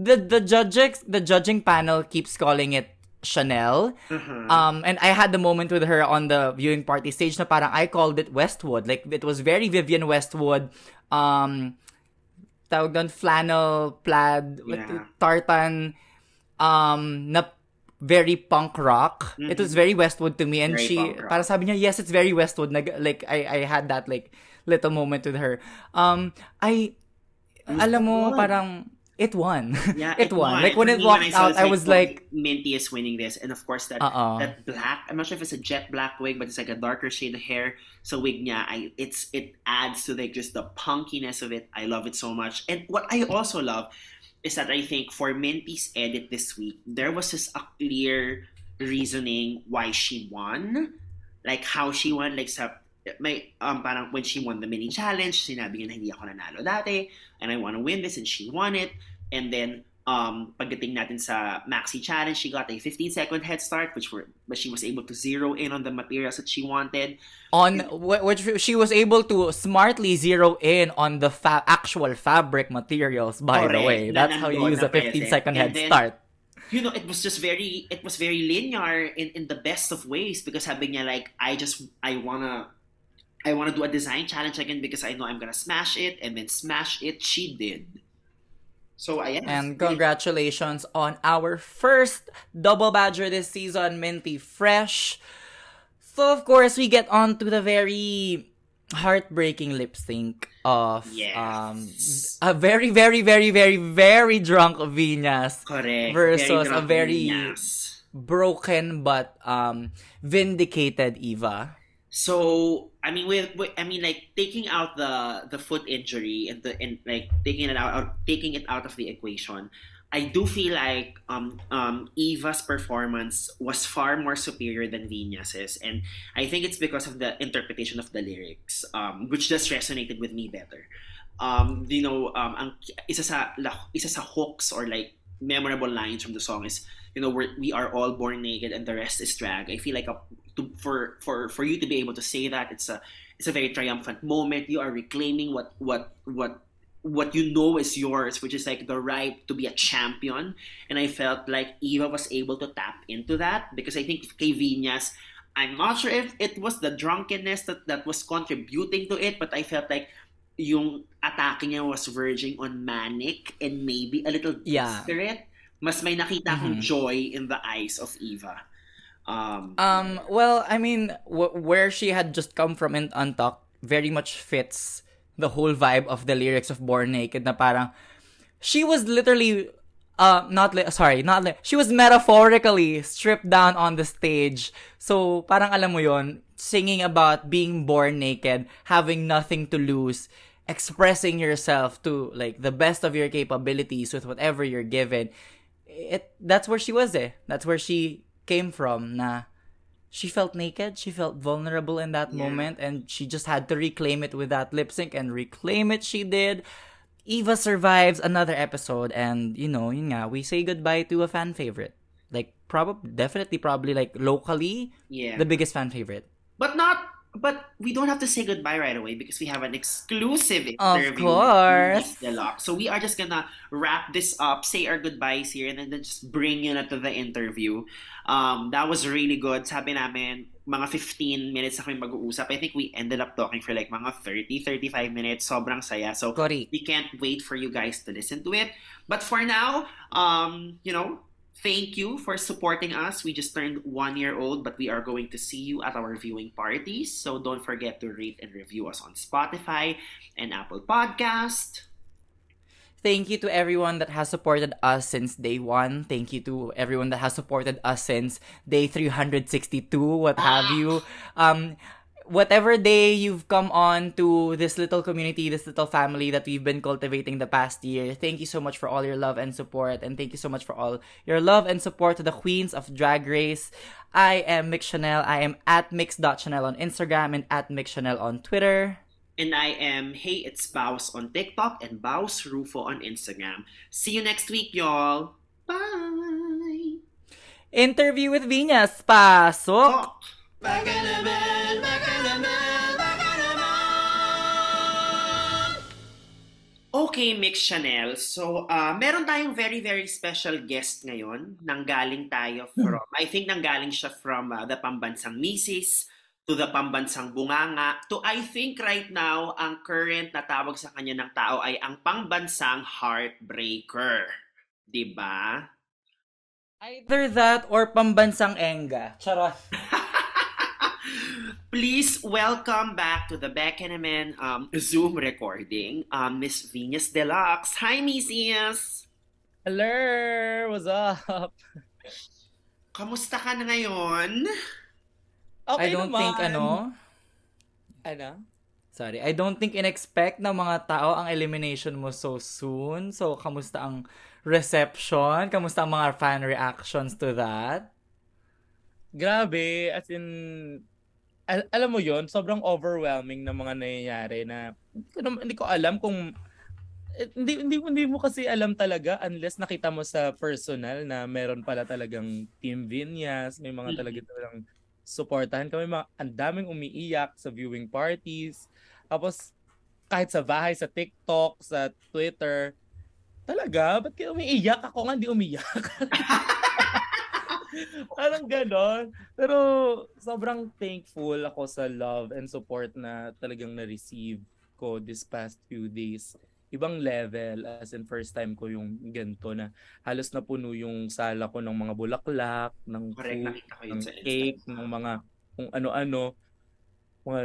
the the judges the judging panel keeps calling it Chanel. Mhm. Um, and I had the moment with her on the viewing party stage na parang I called it Westwood. Like it was very Vivian Westwood. Um, tawag doon flannel plaid Yeah. tartan um na very punk rock. It was very Westwood to me and Very she para sabi niya yes it's very Westwood Nag, like I I had that like little moment with her. Um I alam mo parang it won. (laughs) Yeah, it, won. Like when it me, walked saw out, I was like, Minty is winning this, and of course that Uh-uh. that black. I'm not sure if it's a jet black wig, but it's like a darker shade of hair. So wig yeah, I it's it adds to like just the punkiness of it. I love it so much. And what I also love is that I think for Minty's edit this week, there was just a clear reasoning why she won, like how she won, like sa may um parang when she won the mini challenge, sinabi niya na hindi ako nanalo dati and I want to win this and she won it. And then um pagdating natin sa maxi challenge, she got a 15 second head start which were but she was able to zero in on the materials that she wanted. on wh- which she was able to smartly zero in on the fa- actual fabric materials by the way that's how you use a na present. 15 second head then- start you know, it was just very, it was very linear in, in the best of ways because sabi niya like, I just, I wanna, I wanna do a design challenge again because I know I'm gonna smash it and then smash it. She did. So I and congratulations on our first double badger this season minty fresh so of course we get on to the very heartbreaking lip sync of Yes. um a very very very very very drunk Vinyas correct versus a drunk very- broken but um vindicated Eva So I mean, with I mean, like taking out the the foot injury and the and like taking it out, or taking it out of the equation, I do feel like um um Eva's performance was far more superior than Vinyas's, and I think it's because of the interpretation of the lyrics, um, which just resonated with me better. Um, you know, um, ang isa sa isa sa hooks or like memorable lines from the song is you know we're, we are all born naked and the rest is drag. I feel like a to, for for for you to be able to say that it's a it's a very triumphant moment you are reclaiming what what what what you know is yours which is like the right to be a champion and i felt like eva was able to tap into that because i think kay Vinyas I'm not sure if it was the drunkenness that, that was contributing to it, but I felt like yung atake niya was verging on manic and maybe a little Yeah. desperate. Mas may nakita akong Mhm. joy in the eyes of Eva. Um, Um, well, I mean, w- where she had just come from in Untucked very much fits the whole vibe of the lyrics of Born Naked na parang she was literally uh not li- sorry, not li- she was metaphorically stripped down on the stage. So, parang alam mo yon, singing about being born naked, having nothing to lose, expressing yourself to like the best of your capabilities with whatever you're given. It that's where she was eh. That's where she came from na she felt naked, she felt vulnerable in that Yeah. moment and she just had to reclaim it with that lip sync and reclaim it she did. Eva survives another episode and you know, yun nga, we say goodbye to a fan favorite. Like probably definitely probably like locally yeah. the biggest fan favorite. But not but we don't have to say goodbye right away because we have an exclusive Of interview course. with. So we are just gonna wrap this up, say our goodbyes here, and then just bring you na to the interview. Um, that was really good. Sabi namin, mga 15 minutes na kami mag-uusap. I think we ended up talking for like mga 30, 35 minutes. Sobrang saya. So Correct. we can't wait for you guys to listen to it. But for now, um, you know, thank you for supporting us. We just turned one year old, but we are going to see you at our viewing parties. So don't forget to rate and review us on Spotify and Apple Podcast. Thank you to everyone that has supported us since day one. Thank you to everyone that has supported us since day 362, what have you. Um, whatever day you've come on to this little community, this little family that we've been cultivating the past year, thank you so much for all your love and support. And thank you so much for all your love and support to the queens of Drag Race. I am Mick Chanel. I am at mix.chanel on Instagram and at Mick Chanel on Twitter. And I am Hey It's Baus on TikTok and Baus Rufo on Instagram. See you next week, y'all. Bye. Interview with Vinyas. Pasok! Talk. Okay, Mix Chanel. So, uh, meron tayong very, very special guest ngayon. Nanggaling tayo from, I think nanggaling siya from uh, the Pambansang Misis to the Pambansang Bunganga to I think right now, ang current na tawag sa kanya ng tao ay ang Pambansang Heartbreaker. 'Di ba? Either that or pambansang enga. Charot. (laughs) Please welcome back to the Beckenemen um, Zoom recording, um, Miss Venus Deluxe. Hi, Misses! Hello! What's up? Kamusta ka na ngayon? Okay I don't naman. think ano, Ano? sorry, I don't think in-expect ng mga tao ang elimination mo so soon. So, kamusta ang reception? Kamusta ang mga fan reactions to that? Grabe, as in, al- alam mo yon sobrang overwhelming ng mga nangyayari na hindi ko, naman- hindi ko alam kung eh, hindi, hindi, hindi mo kasi alam talaga unless nakita mo sa personal na meron pala talagang Team Vinyas, may mga talaga talagang supportahan kami, ang daming umiiyak sa viewing parties. Tapos, kahit sa bahay, sa TikTok, sa Twitter, talaga, ba't kayo umiiyak? Ako nga hindi umiyak. (laughs) (laughs) Parang ganon. Pero sobrang thankful ako sa love and support na talagang na-receive ko this past few days. Ibang level, as in first time ko yung ganito na halos napuno yung sala ko ng mga bulaklak, ng Correct, food, nakita ko yun ng sa cake, Instagram. ng mga kung ano-ano, mga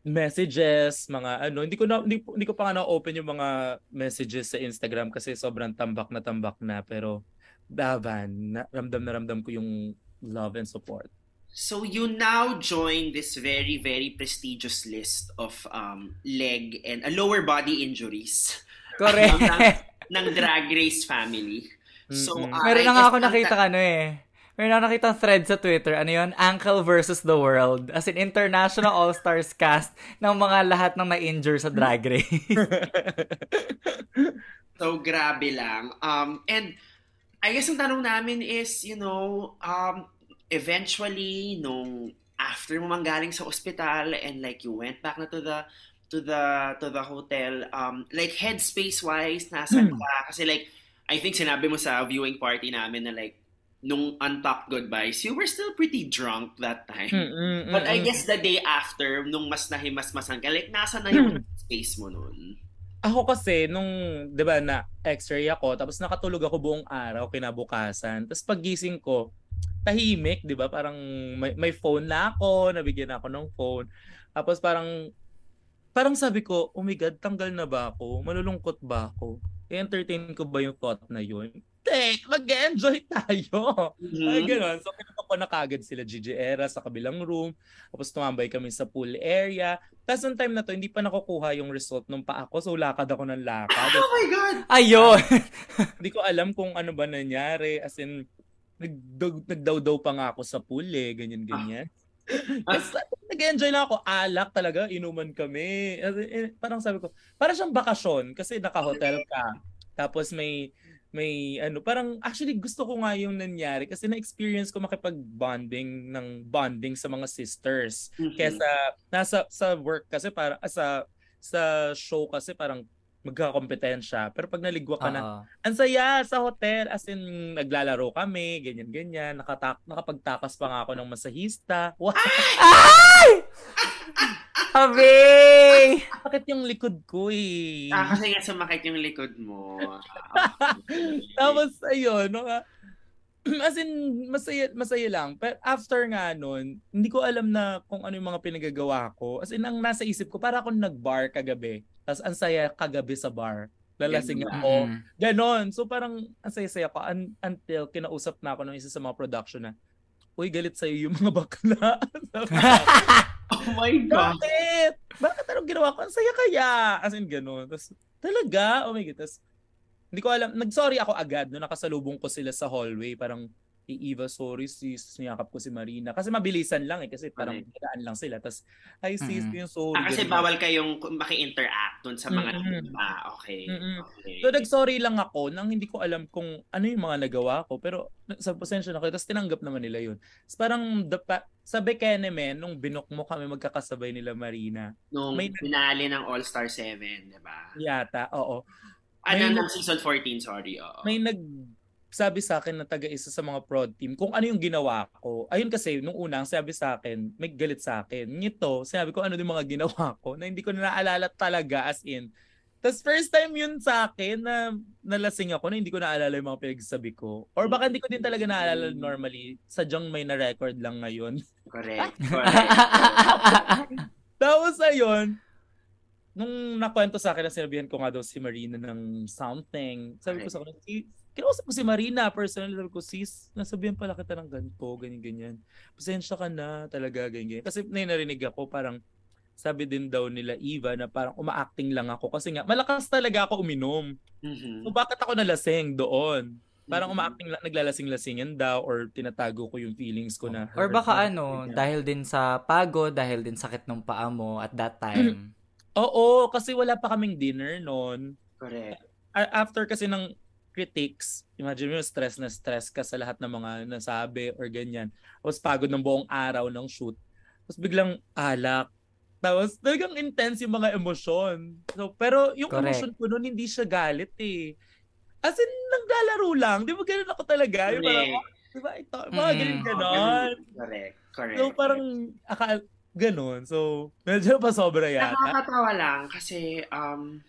messages, mga ano, hindi ko na hindi, hindi ko pa nga na-open yung mga messages sa Instagram kasi sobrang tambak na tambak na pero daban, na, ramdam na ramdam ko yung love and support. So you now join this very, very prestigious list of um, leg and uh, lower body injuries Correct. (laughs) ng Drag Race family. So, Mm-mm. uh, Meron na nga ako nakita ano eh. Meron na nakita thread sa Twitter. Ano yun? Ankle versus the world. As in, international all-stars cast ng mga lahat ng na-injure sa drag race. (laughs) So, grabe lang. Um, and I guess ang tanong namin is, you know, um, eventually, nung after mo manggaling sa ospital and like you went back na to the to the to the hotel, um, like headspace wise, nasan ka? Kasi like, I think sinabi mo sa viewing party namin na like, nung Untucked Goodbyes, you were still pretty drunk that time. Mm-mm, But I mm-mm. guess the day after, nung mas nahimas-masan ka, like, nasa na yung Hmm. space mo nun? Ako kasi, nung, di ba, na x-ray ako, tapos nakatulog ako buong araw, kinabukasan. Tapos paggising ko, tahimik, di ba? Parang may, may phone na ako, nabigyan ako ng phone. Tapos parang, parang sabi ko, oh my God, tanggal na ba ako? Malulungkot ba ako? I-entertain ko ba yung thought na yun? Tek, mag-enjoy tayo. Ay, Mhm. gano'n. So, kinuha ko na kagad sila Gigi Era sa kabilang room. Tapos tumambay kami sa pool area. Tapos nung time na to, hindi pa nakukuha yung result nung pa ako. So, lakad ako ng lakad. Oh my God! Ayun! (laughs) hindi ko alam kung ano ba nangyari. As in, nagdaw- nagdaw-daw pa nga ako sa pool eh. Ganyan-ganyan. (laughs) Tapos, nag-enjoy lang ako. Alak talaga. Inuman kami. As in, eh, Parang sabi ko, para siyang bakasyon. Kasi naka-hotel ka. Tapos may may ano, parang actually gusto ko nga yung nangyari kasi na-experience ko makipag-bonding ng bonding sa mga sisters. Mhm. Kesa nasa sa work kasi para ah, sa sa show kasi parang magkakompetensya. Pero pag naligwa ka na, Oo. ang saya sa hotel as in naglalaro kami, ganyan ganyan, nakatak nakapagtakas pa nga ako ng masahista. Wow, (laughs) Abe! bakit yung likod ko eh. Ah, kasi nga sumakit yung likod mo. Ah. (laughs) Tapos ayun, no, nga, (clears throat) as in masaya masaya lang. Pero after nga nun, hindi ko alam na kung ano yung mga pinagagawa ko. As in ang nasa isip ko, para akong nag-bar kagabi. Tapos ang saya kagabi sa bar. Lalasing Ganun. ako. Ganon. So parang ang saya-saya ko un- until kinausap na ako ng isa sa mga production na, Uy, galit sa'yo yung mga bakla. (laughs) (laughs) Oh my God! Bakit? Bakit anong ginawa ko? Ang saya kaya. As in, gano'n. Tapos, talaga? Oh my God. Tapos, hindi ko alam. Nag-sorry ako agad no nakasalubong ko sila sa hallway. Parang, "Hey, Eva, sorry sis. Niyakap ko si Marina. Kasi mabilisan lang eh. Kasi parang Correct. dadaan lang sila. Tapos, ay sis, Mhm. yung sorry. Ah, kasi ganun. bawal kayong maki-interact dun sa mga Mm-mm. Ah, okay. Mm-mm. okay. So, nag-sorry lang ako nang hindi ko alam kung ano yung mga nagawa ko. Pero, sa pasensya na ko. Tapos, tinanggap naman nila yun. Tapos, parang, the pa- sa Bekene, men, nung binok mo kami magkakasabay nila Marina. Nung may- finale ng All-Star 7, di ba? Yata, oo. Ano, ng season 14, sorry. Oo. may nag sabi sa akin na taga-isa sa mga prod team kung ano yung ginawa ko. Ayun kasi, nung unang sabi sa akin, may galit sa akin. Ngito, sinabi ko ano yung mga ginawa ko na hindi ko na naalala talaga as in. Tapos first time yun sa akin na nalasing ako na hindi ko naalala yung mga pinagsasabi ko. Or baka hindi ko din talaga naalala normally. Sadyang may na-record lang ngayon. Correct. (laughs) Correct. Tapos ayun, nung nakwento sa akin na sinabihan ko nga daw si Marina ng something, sabi ko sa kanya, kinausap ko si Marina personally, sabi ko, sis, nasabihan pala kita ng ganito, ganyan-ganyan. Pasensya ka na talaga, ganyan Kasi may narinig ako, parang, sabi din daw nila Eva na parang uma-acting lang ako kasi nga malakas talaga ako uminom. Mhm. So bakit ako nalasing doon? Parang Mhm. uma-acting lang, naglalasing-lasingan daw or tinatago ko yung feelings ko na Or baka ganyan. ano, dahil din sa pagod, dahil din sakit ng paa mo at that (clears throat) time. Oo, kasi wala pa kaming dinner noon. Correct. after kasi ng critics, imagine mo stress na stress ka sa lahat ng mga nasabi or ganyan. Tapos pagod ng buong araw ng shoot. Tapos biglang alak. Tapos talagang intense yung mga emosyon. So, pero yung Correct. emosyon ko noon hindi siya galit eh. As in, naglalaro lang. Di ba ganun ako talaga? Yung parang, Correct. di ba ito? Mga Mm. ganun ganon. Correct. Correct. So parang, akal, ganon. So, medyo pa sobra yata. Nakakatawa lang kasi um,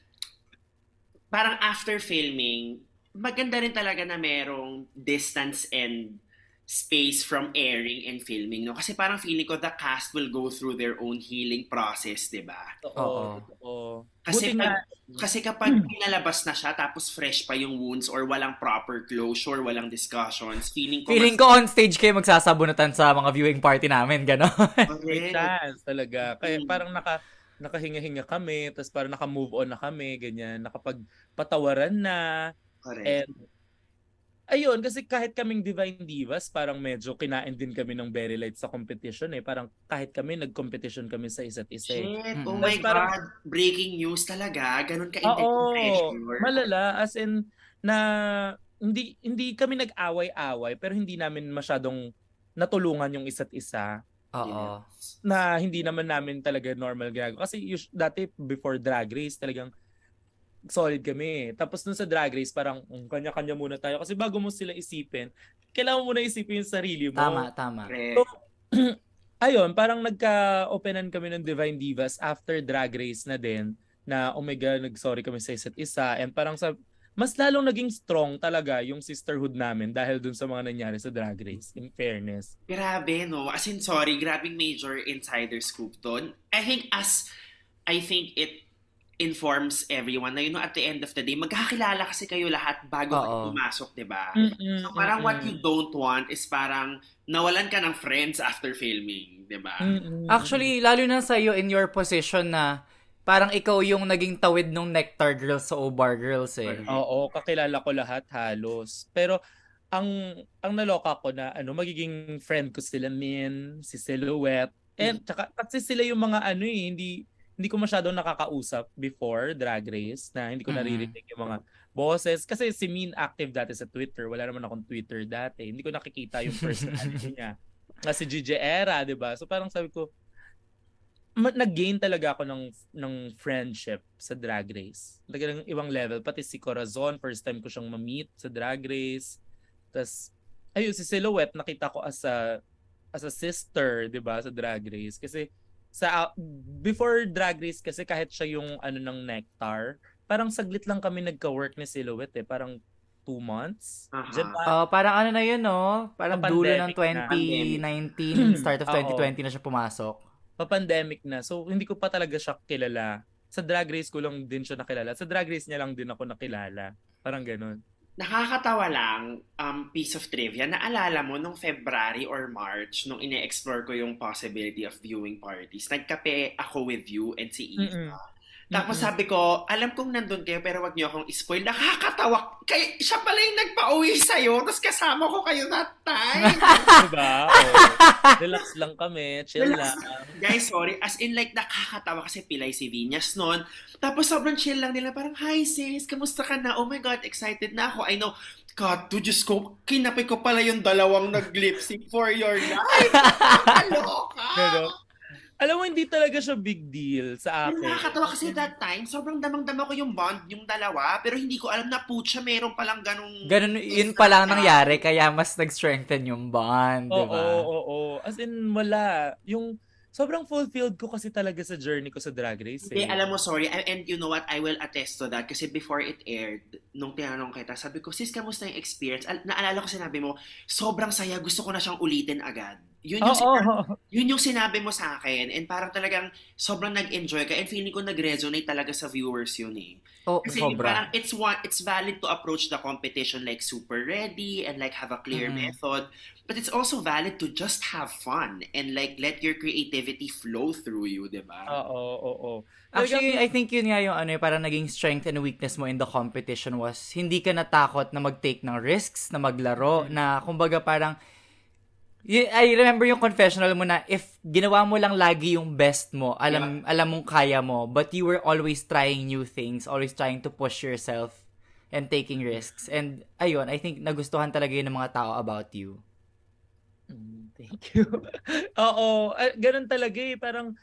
parang after filming, maganda rin talaga na merong distance and space from airing and filming. No? Kasi parang feeling ko the cast will go through their own healing process, di ba? Oo. Kasi, pag, kasi kapag pinalabas na siya tapos fresh pa yung wounds or walang proper closure, walang discussions, feeling ko Feeling ko on stage kayo magsasabunutan sa mga viewing party namin, gano'n. (laughs) mas, Correct. chance talaga. Kaya Mm. parang naka nakahinga-hinga kami, tapos parang naka-move on na kami, ganyan, nakapagpatawaran na. Correct. And ayun, kasi kahit kaming Divine Divas, parang medyo kinain din kami ng very light sa competition eh. Parang kahit kami, nag-competition kami sa isa't isa eh. Shit, Mm. oh my parang- God. Breaking news talaga. Ganun ka-intense Oo, pressure. malala. As in, na hindi hindi kami nag-away-away, pero hindi namin masyadong natulungan yung isa't isa. Oo. na hindi naman namin talaga normal ginagawa. Kasi us- dati before drag race talagang solid kami. Tapos dun sa drag race, parang um, kanya-kanya muna tayo. Kasi bago mo sila isipin, kailangan mo muna isipin yung sarili mo. Tama, tama. Correct. (clears throat) Ayun, parang nagka-openan kami ng Divine Divas after drag race na din na oh my God, nag-sorry kami sa isa't isa. And parang sa, mas lalong naging strong talaga yung sisterhood namin dahil dun sa mga nangyari sa drag race, in fairness. Grabe, no? As in, sorry, grabing major insider scoop doon. I think as, I think it informs everyone na yun, no, at the end of the day, magkakilala kasi kayo lahat bago Oo. kayo pumasok, di ba? So parang what mm-mm. you don't want is parang nawalan ka ng friends after filming, di ba? Actually, lalo na sa'yo in your position na parang ikaw yung naging tawid ng Nectar Girls sa O-Bar Girls eh. Oo, kakilala ko lahat halos. Pero ang ang naloka ko na ano magiging friend ko sila Min, si Silhouette. And tsaka kasi sila yung mga ano eh, hindi hindi ko masyadong nakakausap before Drag Race na hindi ko Mhm. naririnig yung mga boses kasi si Min active dati sa Twitter. Wala naman akong Twitter dati. Hindi ko nakikita yung personality (laughs) niya. Na si Gigi Era, 'di ba? So parang sabi ko ma- nag-gain talaga ako ng ng friendship sa drag race. Talagang ibang level. Pati si Corazon, first time ko siyang ma-meet sa drag race. Tapos, ayun, si Silhouette, nakita ko as a, as a sister, di ba, sa drag race. Kasi, sa before drag race kasi kahit siya yung ano ng nectar parang saglit lang kami nagka-work ni Silhouette eh parang two months. Diyan pa- Oh, parang ano na yun, no? Parang Sa dulo ng pandemic 2019, start of (clears throat) Oo. 2020 na siya pumasok. pa-pandemic na. So, hindi ko pa talaga siya kilala. Sa drag race ko lang din siya nakilala. Sa drag race niya lang din ako nakilala. Parang ganun. Nakakatawa lang, um, piece of trivia, naalala mo nung February or March, nung ine-explore ko yung possibility of viewing parties, nagkape ako with you and si Eva. Mm-mm. Tapos Mm-mm. sabi ko, alam kong nandun kayo pero wag niyo akong spoil. Nakakatawa. Kay, siya pala yung nagpa-uwi sa'yo, tapos kasama ko kayo that time. (laughs) diba? Oh, relax lang kami. Chill Relax. lang. Guys, sorry. As in, like, nakakatawa kasi pilay si Vinyas noon. Tapos sobrang chill lang nila. Parang, hi sis, kamusta ka na? Oh my God, excited na ako. I know, God, to Diyos ko, kinapit ko pala yung dalawang nag-lip sync for your life. (laughs) Kaloka! Pero, alam mo, hindi talaga siya big deal sa Yung akin. nakakatawa kasi that time, sobrang damang-dama ko yung bond, yung dalawa, pero hindi ko alam na putya, meron palang ganong... Ganun, yun pa lang nangyari, kaya mas nag-strengthen yung bond, di Oo, ba? oo, oo. As in, wala. Yung, sobrang fulfilled ko kasi talaga sa journey ko sa drag race. Hindi, Eh. alam mo, sorry. And, and you know what? I will attest to that. Kasi before it aired, nung tinanong kita, sabi ko, sis, kamusta yung experience? Al- naalala ko sinabi mo, sobrang saya. Gusto ko na siyang ulitin agad. Yun yung, Oo, sinabi, oo. yun yung sinabi mo sa akin. And parang talagang sobrang nag-enjoy ka. And feeling ko nag-resonate talaga sa viewers yun eh. Oh, Kasi sobra. parang it's one, it's valid to approach the competition like super ready and like have a clear Mhm. method. But it's also valid to just have fun and like let your creativity flow through you, di ba? Oo, oo, oo. Actually, I think yun nga yung ano, yung parang naging strength and weakness mo in the competition was hindi ka natakot na mag-take ng risks, na maglaro, na kumbaga parang I remember yung confessional mo na if ginawa mo lang lagi yung best mo, alam alam mong kaya mo, but you were always trying new things, always trying to push yourself and taking risks. And ayun, I think nagustuhan talaga yun ng mga tao about you. Mm, Thank you. (laughs) Oo, ganun talaga eh. Parang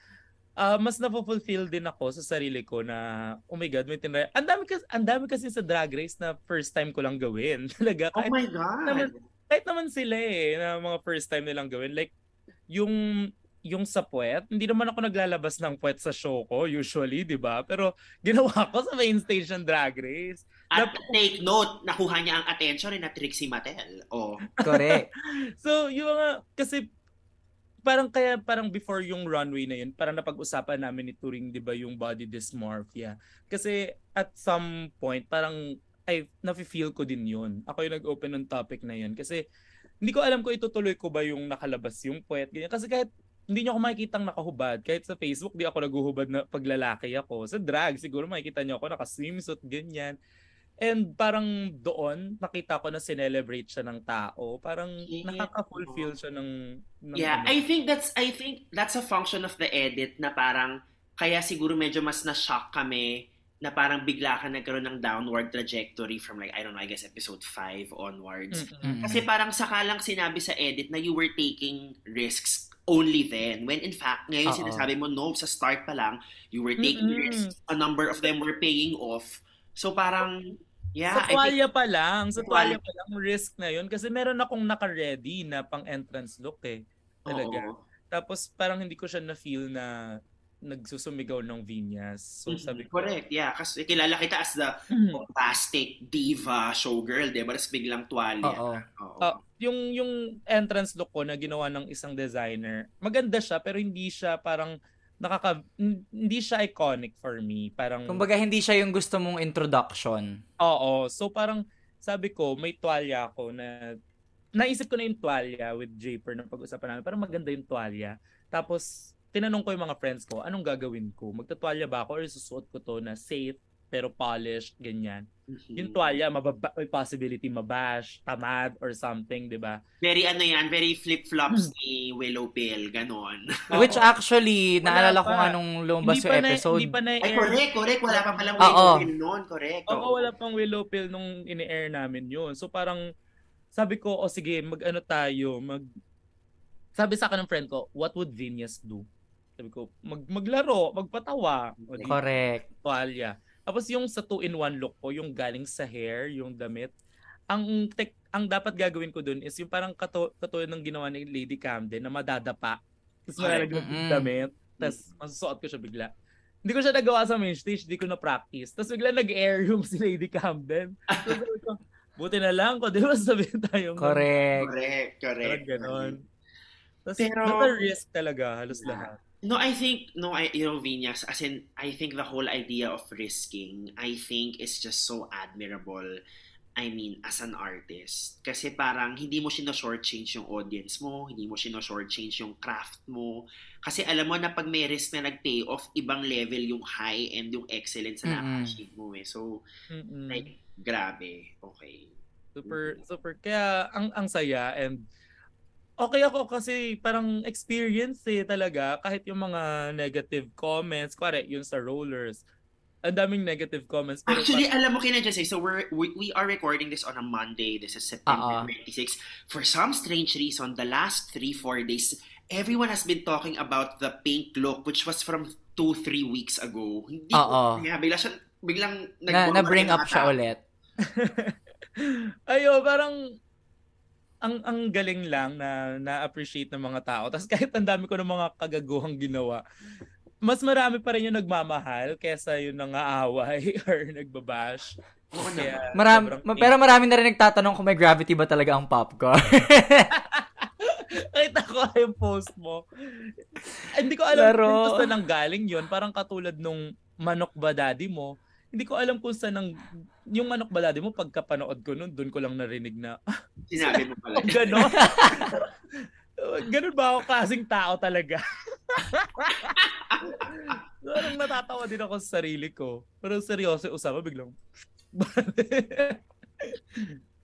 ah, mas na-fulfill din ako sa sarili ko na, oh my God, may tinry. Ang dami, kasi, ang dami kasi sa drag race na first time ko lang gawin. (laughs) Talaga. Oh my God! naman, kahit naman sila eh, na mga first time nilang gawin. Like, yung yung sa puwet, hindi naman ako naglalabas ng puwet sa show ko, usually, di ba? Pero ginawa ko sa main station drag race. At take note, nakuha niya ang attention ni na Trixie Mattel. Oh. Correct. (laughs) So, yung mga, kasi parang kaya parang before yung runway na yun, parang napag-usapan namin ni Turing, di ba, yung body dysmorphia. Kasi at some point, parang ay nafe-feel ko din yun. Ako yung nag-open ng topic na yun. Kasi hindi ko alam kung itutuloy ko ba yung nakalabas yung puwet. Ganyan. Kasi kahit hindi niyo ako makikitang nakahubad. Kahit sa Facebook, di ako naguhubad na paglalaki ako. Sa drag, siguro makikita niyo ako naka-swimsuit, ganyan. And parang doon, nakita ko na sinelebrate siya ng tao. Parang Yeah. nakaka-fulfill siya ng... ng Yeah, ano. I think that's I think that's a function of the edit na parang kaya siguro medyo mas na-shock kami na parang bigla ka nagkaroon ng downward trajectory from like, I don't know, I guess episode 5 onwards. Mm-mm. Mm. Kasi parang sakalang sinabi sa edit na you were taking risks only then. When in fact, ngayon Oo. sinasabi mo, no, sa start pa lang, you were taking Mm-mm. risks. A number of them were paying off. So parang, yeah. sa think- tuwalya pa lang, sa tuwalya pa lang, risk na yun. Kasi meron akong naka-ready na pang entrance look eh. Talaga. Oo. Tapos parang hindi ko siya na-feel na nagsusumigaw ng vinyas. So sabi ko, Correct, yeah. Kasi kilala kita as the "Hmm, bombastic diva showgirl, di ba? Tapos biglang tuwalya. Oo. Oo. Ah, yung yung entrance look ko na ginawa ng isang designer, maganda siya pero hindi siya parang nakaka hindi siya iconic for me. Parang Kumbaga, hindi siya yung gusto mong introduction. Oo. So parang sabi ko, may tuwalya ako na naisip ko na yung tuwalya with Japer na pag-usapan namin. Parang maganda yung tuwalya. Tapos tinanong ko yung mga friends ko, anong gagawin ko? Magtatuwalya ba ako or susuot ko to na safe pero polished, ganyan. Mhm. Yung tuwalya, mababa, may possibility mabash, tamad, or something, di ba? Very ano yan, very Hmm. flip-flops ni Willow Pill, ganon. (laughs) Which actually, Wala naalala ko pa. nga nung lumabas yung na, episode. Hindi pa Ay, na-air. correct, correct. Wala pa palang. Willow Pill noon, correct. Oo, wala pang willow pill nung ini-air namin yun. So parang sabi ko, o sige, mag-ano tayo, mag... Sabi sa akin ng friend ko, what would Venus do? Sabi ko, mag maglaro, magpatawa. O di, Correct. tuwalya. Tapos yung sa two-in-one look ko, yung galing sa hair, yung damit, ang tek, ang dapat gagawin ko dun is yung parang kato, katulad ng ginawa ni Lady Camden na madadapa. Tapos yung Mm-mm. damit. Tapos masusuot ko siya bigla. Hindi ko siya nagawa sa main stage, hindi ko na practice. Tapos bigla nag-air yung (laughs) si Lady Camden. So, ko, buti na lang ko, di ba (laughs) sabihin tayo. Correct. Correct, correct. Parang ganon. Tapos, Pero- Pero, risk talaga, halos Yeah. lahat. No, I think, no, I, you know, Vinyas, as in, I think the whole idea of risking, I think is just so admirable. I mean, as an artist. Kasi parang hindi mo sino-shortchange yung audience mo, hindi mo sino-shortchange yung craft mo. Kasi alam mo na pag may risk na nag-pay off, ibang level yung high and yung excellence na Mm-mm. na-achieve mo eh. So, Mm-mm. like, grabe. Okay. Super, super. Kaya ang ang saya and okay ako kasi parang experience eh talaga kahit yung mga negative comments, kware yun sa rollers. Ang daming negative comments. Pero Actually, alam mo kina Jesse, so we're, we, we are recording this on a Monday. This is September Oo. 26. For some strange reason, the last three, four days, everyone has been talking about the pink look, which was from two, three weeks ago. Hindi ko, Oo. kaya bigla siya, biglang Na, nag- na-bring up siya ulit. (laughs) Ayo, parang ang ang galing lang na na-appreciate ng mga tao. Tapos kahit ang dami ko ng mga kagaguhang ginawa, mas marami pa rin yung nagmamahal kesa yung nangaaway (laughs) or nagbabash. Oo. Kaya Marami, sobrang ma- pero marami na rin nagtatanong kung may gravity ba talaga ang popcorn. (laughs) Nakita ko yung post mo. Hindi ko alam Laro. kung saan nang galing yun. Parang katulad nung manok ba daddy mo. Hindi ko alam kung saan nang... Yung manok ba daddy mo, pagkapanood ko nun, doon ko lang narinig na, ah, (laughs) Sinabi mo pala. (laughs) ganon. (laughs) ganon ba ako kasing tao talaga? Parang natatawa din ako sa sarili ko. Pero seryoso, usama biglang...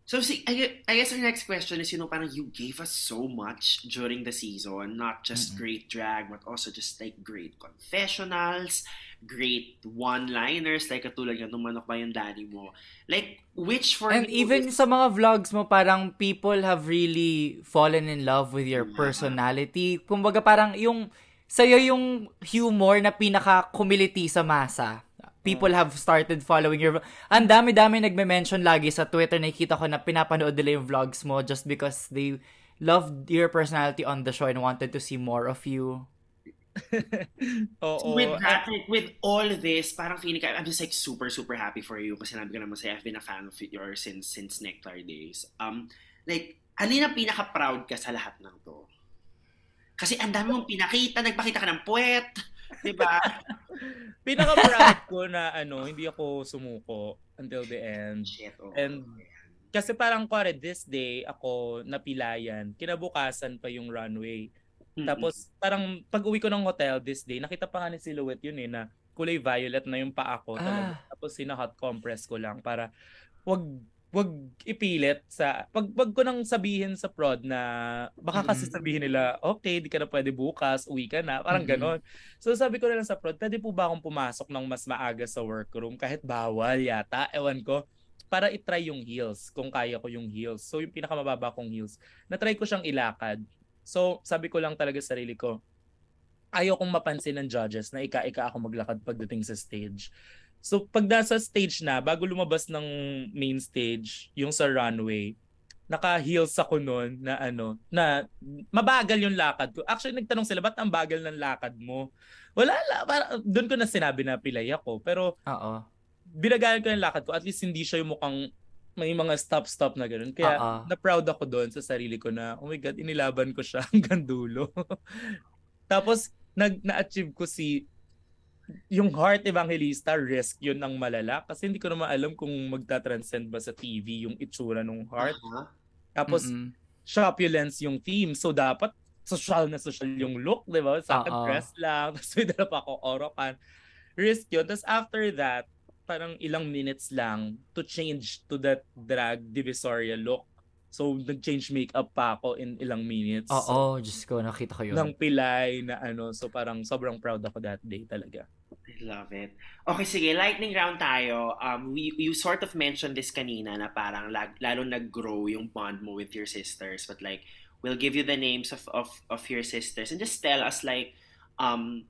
So, see, I, gue- I guess our next question is, you know, parang you gave us so much during the season, not just Mhm. great drag, but also just like great confessionals, great one-liners, like katulad nga, tumanok ba yung daddy mo? Like, which for And you even is- sa mga vlogs mo, parang people have really fallen in love with your Yeah. personality. Kumbaga parang yung, sa'yo yung humor na pinaka-kumiliti sa masa. People have started following your... Ang dami-dami nagme-mention lagi sa Twitter. Nakikita ko na pinapanood nila yung vlogs mo just because they loved your personality on the show and wanted to see more of you. (laughs) Oo. with that, like, with all this, parang feeling ka, I'm just like super, super happy for you kasi nabi ko naman sa'yo, I've been a fan of yours since, since Nectar days. Um, like, alin ang pinaka-proud ka sa lahat ng to? Kasi ang dami mong pinakita, nagpakita ka ng puwet, di ba? Pinaka-proud ko na ano, hindi ako sumuko until the end. Shit, oh. And- Kasi parang kuwari, this day, ako napilayan. Kinabukasan pa yung runway. Tapos parang pag uwi ko ng hotel this day, nakita pa nga ni Silhouette yun eh, na kulay violet na yung paa ko. Talaga. Tapos sina-hot compress ko lang para wag wag ipilit sa pag pag ko nang sabihin sa prod na baka kasi Mm-mm. sabihin nila okay di ka na pwede bukas uwi ka na. Parang Mm-mm. ganon. So sabi ko na lang sa prod pwede po ba akong pumasok ng mas maaga sa workroom? Kahit bawal yata ewan ko para itry yung heels kung kaya ko yung heels. So yung pinakamababa kong heels na-try ko siyang ilakad. So sabi ko lang talaga sa sarili ko ayaw kong mapansin ng judges na ika-ika ako maglakad pagdating sa stage So pag nasa stage na, bago lumabas ng main stage, yung sa runway, naka-heels ako noon na ano, na mabagal yung lakad ko. Actually, nagtanong sila, ba't ang bagal ng lakad mo? Wala, la, para, doon ko na sinabi na pilay ako. Pero, Oo. binagalan ko yung lakad ko. At least hindi siya yung mukhang may mga stop-stop na gano'n. Kaya, Oo. na-proud ako doon sa sarili ko na, oh my God, inilaban ko siya (laughs) hanggang dulo. (laughs) Tapos, nag, na-achieve ko si yung Heart Evangelista, risk yun ng malala. Kasi hindi ko naman alam kung magta-transcend ba sa TV yung itsura ng Heart. Aha. Tapos, Mm-mm. shopulence yung theme. So, dapat social na social yung look, di ba? Sa akin, Oo. dress lang. (laughs) Tapos, may dala pa ako orokan. Risk yun. Tapos, after that, parang ilang minutes lang to change to that drag divisoria look. So, nag-change makeup pa ako in ilang minutes. Oo, Diyos ko, nakita ko yun. Ng pilay na ano. So, parang sobrang proud ako that day talaga. I love it. Okay, sige, lightning round tayo. Um, we, you sort of mentioned this kanina na parang lag, lalo nag-grow yung bond mo with your sisters. But like, we'll give you the names of, of, of your sisters and just tell us like, um,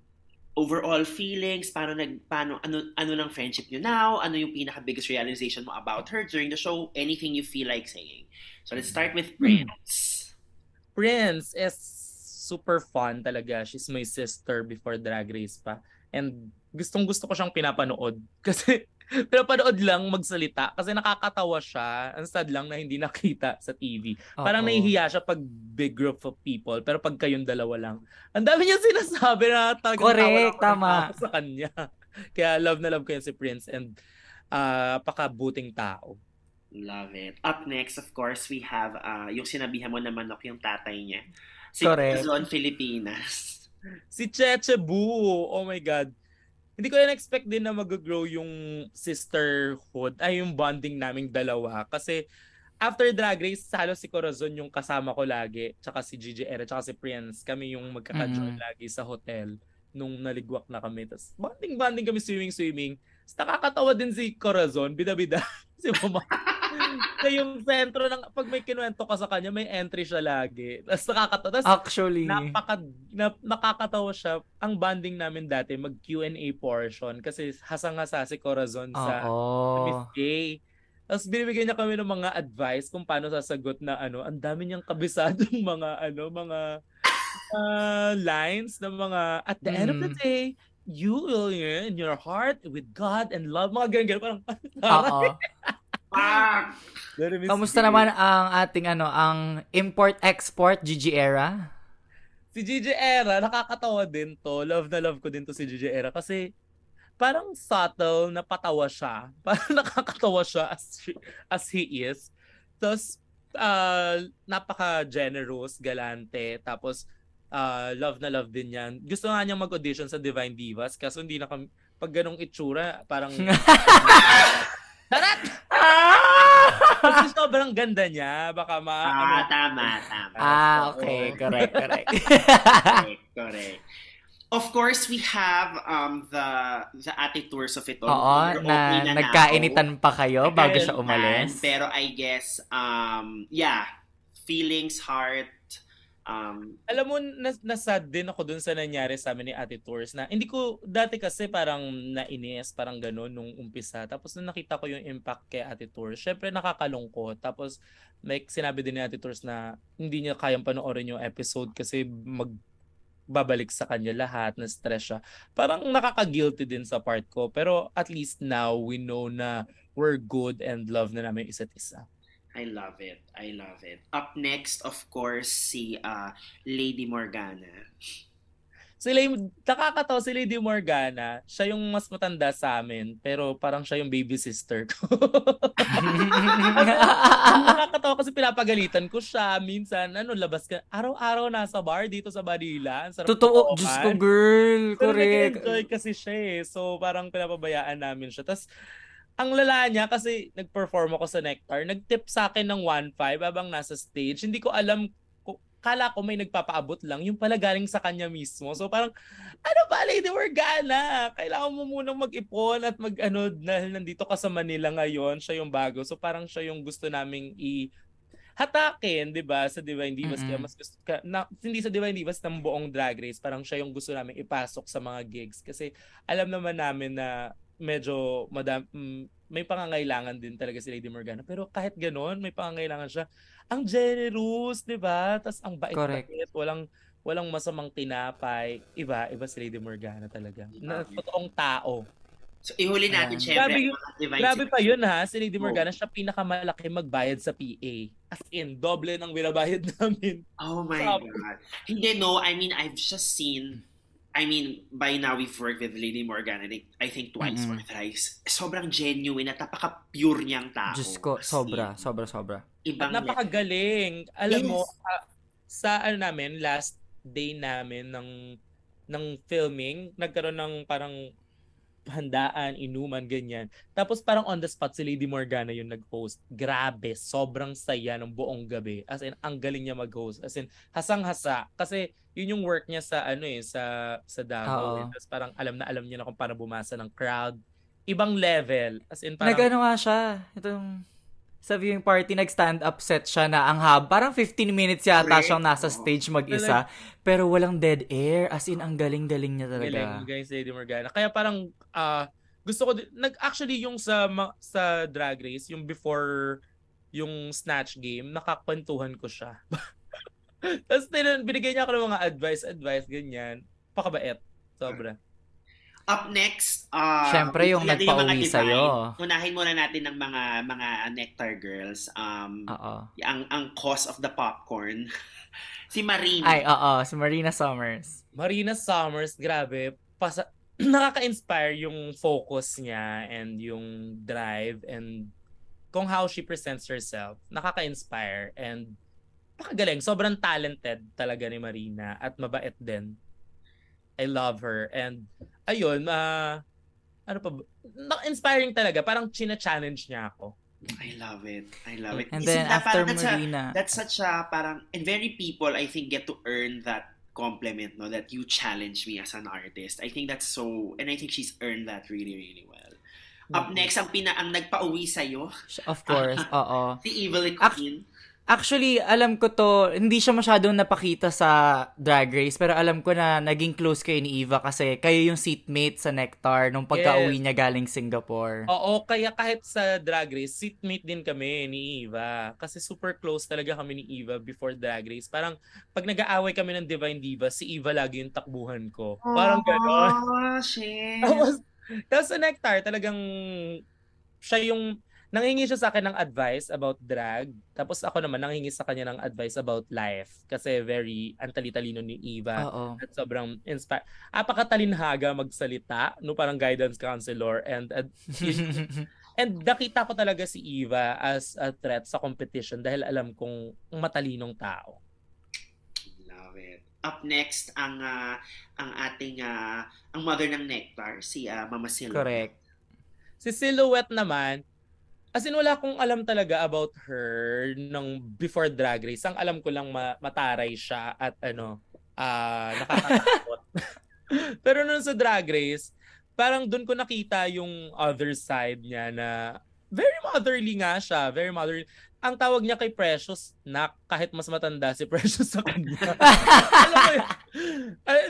overall feelings, paano nag, paano, ano, ano ng friendship nyo now, ano yung pinaka-biggest realization mo about her during the show, anything you feel like saying. So let's start with Prince. Prince is super fun talaga. She's my sister before Drag Race pa. And gustong gusto ko siyang pinapanood. (laughs) Kasi (laughs) pinapanood lang magsalita. Kasi nakakatawa siya. Ang sad lang na hindi nakita sa TV. Parang Oo. nahihiya siya pag big group of people. Pero pag kayong dalawa lang. Ang dami niya sinasabi na talagang Correct, tama. (laughs) sa kanya. Kaya love na love ko yan si Prince. And ah pakabuting tao. Love it. Up next, of course, we have uh, yung sinabihan mo na manok yung tatay niya. Si Correct. Quezon, Filipinas. Si Cheche Boo. Oh my God. Hindi ko na expect din na mag-grow yung sisterhood, ay yung bonding naming dalawa. Kasi after Drag Race, halos si Corazon yung kasama ko lagi. Tsaka si Gigi Era, tsaka si Prince. Kami yung magkaka-join Mhm. lagi sa hotel nung naligwak na kami. Tapos bonding-bonding kami swimming-swimming. Tapos nakakatawa din si Corazon, bida-bida. (laughs) si Mama. Sa yung sentro ng, pag may kinuwento ka sa kanya, may entry siya lagi. Tapos nakakatawa. Tapos Actually, napaka na, nakakatawa siya. Ang bonding namin dati mag Q&A portion kasi hasang-hasa si Corazon sa Miss oo. J. Tapos binibigyan niya kami ng mga advice kung paano sasagot na ano, ang dami niyang kabisadong (laughs) mga ano, mga uh, lines ng mga at the end of the Mm. day, you will in your heart with God and love mga ganyan, ganyan parang (laughs) Oo. Kamusta naman ang ating ano, ang import-export Gigi era? Si Gigi Era, nakakatawa din to. Love na love ko din to si Gigi Era kasi parang subtle na patawa siya. (laughs) Parang nakakatawa siya as, she- as he is. Tapos, ah, napaka-generous, galante. Tapos, ah, love na love din yan. Gusto nga niyang mag-audition sa Divine Divas kaso hindi na kami, pag ganong itsura, parang... (laughs) Tarat! Kasi sobrang ganda niya. Baka ma... Ah, tama, tama. ah, Oo. okay. Correct, correct. correct, correct. Of course, we have um the the attitudes of it all. Oo, We're na na nagkainitan pa kayo bago siya umalis. Pero I guess, um, yeah, feelings, heart, um, alam mo, nas nasad din ako dun sa nangyari sa amin ni Ate Tours na hindi ko, dati kasi parang nainis, parang gano'n nung umpisa. Tapos nung nakita ko yung impact kay Ate Tours, syempre nakakalungkot. Tapos may sinabi din ni Ate Tours na hindi niya kayang panoorin yung episode kasi mag babalik sa kanya lahat, na stress siya. Parang nakaka-guilty din sa part ko. Pero at least now, we know na we're good and love na namin isa't isa. I love it. I love it. Up next, of course, si uh, Lady Morgana. Si Lady, nakakatawa si Lady Morgana, siya yung mas matanda sa amin, pero parang siya yung baby sister ko. (laughs) nakakatawa kasi pinapagalitan ko siya. Minsan, ano, labas ka. Araw-araw nasa bar dito sa Manila. Sarap Totoo. Diyos ko, girl. Pero Correct. nag-enjoy kasi siya eh. So, parang pinapabayaan namin siya. Tapos, ang lala niya kasi nag-perform ako sa Nectar, nag-tip sa akin ng 1.5 habang nasa stage. Hindi ko alam, ko- kala ko may nagpapaabot lang, yung pala galing sa kanya mismo. So parang, ano ba, Lady Morgana? Kailangan mo munang mag-ipon at mag-ano, dahil nandito ka sa Manila ngayon, siya yung bago. So parang siya yung gusto naming i- hatakin, 'di ba, sa Divine Divas kaya Mm-mm. mas gusto ka, na, hindi sa Divine Divas ng buong Drag Race, parang siya yung gusto namin ipasok sa mga gigs kasi alam naman namin na medyo madam, mm, may pangangailangan din talaga si Lady Morgana. Pero kahit ganoon, may pangangailangan siya. Ang generous, di ba? Tapos ang bait-bait. Walang, walang masamang tinapay. Iba, iba si Lady Morgana talaga. Na totoong tao. So, ihuli natin, Ayan. syempre, Grabe yun- Grabe pa yun ha. Si Lady Morgana, siya pinakamalaki magbayad sa PA. As in, doble ng binabayad (laughs) namin. Oh my Grabe. God. Hindi, no. I mean, I've just seen, I mean, by now we've worked with Lady Morgan, I think, I think twice Mm-mm. or thrice. Sobrang genuine at napaka-pure niyang tao. Diyos ko, sobra, in, sobra, sobra. Ibang At napakagaling. Alam Yes. mo, ah, sa ano namin, last day namin ng ng filming, nagkaroon ng parang handaan, inuman, ganyan. Tapos parang on the spot si Lady Morgana yung nag-host. Grabe, sobrang saya ng buong gabi. As in, ang galing niya mag-host. As in, hasang-hasa. Kasi yun yung work niya sa ano eh, sa, sa Davao. Eh. Tapos parang alam na alam niya na kung paano bumasa ng crowd. Ibang level. As in, parang... Nag-ano nga siya, itong sa viewing party, nag-stand up set siya na ang hab. Parang 15 minutes yata Correct. siyang nasa stage mag-isa. Pero walang dead air. As in, ang galing-galing niya Galing, talaga. galing si Lady Morgana. Kaya parang ah gusto ko nag actually yung sa sa Drag Race, yung before yung snatch game, nakakwentuhan ko siya. (laughs) Tapos binigay niya ako ng mga advice, advice, ganyan. Pakabait. Sobra. Up next, uh, Siyempre, yung nagpauwi divine. sa'yo. Unahin muna natin ng mga mga Nectar Girls. Um, Oo. ang ang cause of the popcorn. (laughs) si Marina. Ay, oo. Si Marina Summers. Marina Summers, grabe. Pasa- (clears throat) nakaka-inspire yung focus niya and yung drive and kung how she presents herself. Nakaka-inspire and pakagaling. Sobrang talented talaga ni Marina at mabait din. I love her. And ayun, ah ano pa ba? Na-inspiring talaga. Parang china-challenge niya ako. I love it. I love it. And Isn't then that after parang that's a- Marina, that's such a parang and very people I think get to earn that compliment no that you challenge me as an artist. I think that's so and I think she's earned that really really well. Up Mm-hmm. next ang pina ang nagpauwi sa of course, (laughs) oo. si Evil Ac- Queen. Actually, alam ko to, hindi siya masyadong napakita sa Drag Race, pero alam ko na naging close kayo ni Eva kasi kayo yung seatmate sa Nectar nung pagka-uwi Yes. niya galing Singapore. Oo, kaya kahit sa Drag Race, seatmate din kami ni Eva. Kasi super close talaga kami ni Eva before Drag Race. Parang pag nag-aaway kami ng Divine Diva, si Eva lagi yung takbuhan ko. Parang gano'n. Oh, shit. (laughs) Tapos, tapos sa Nectar, talagang siya yung nanghingi siya sa akin ng advice about drag. Tapos ako naman nanghingi sa kanya ng advice about life. Kasi very antali-talino ni Eva. Oo. At sobrang inspire. Apakatalinhaga magsalita, no parang guidance counselor and and, (laughs) and nakita ko talaga si Eva as a threat sa competition dahil alam kong matalinong tao. Love it. Up next ang ah, ang ating ah, ang mother ng Nectar si ah, Mama Silva. Correct. Si Silhouette naman, as in wala akong alam talaga about her nung before Drag Race. Ang alam ko lang ma- mataray siya at ano, ah nakakatakot. (laughs) Pero nung sa Drag Race, parang doon ko nakita yung other side niya na very motherly nga siya. Very motherly. Ang tawag niya kay Precious, na kahit mas matanda si (laughs) Precious sa kanya. Alam mo yun?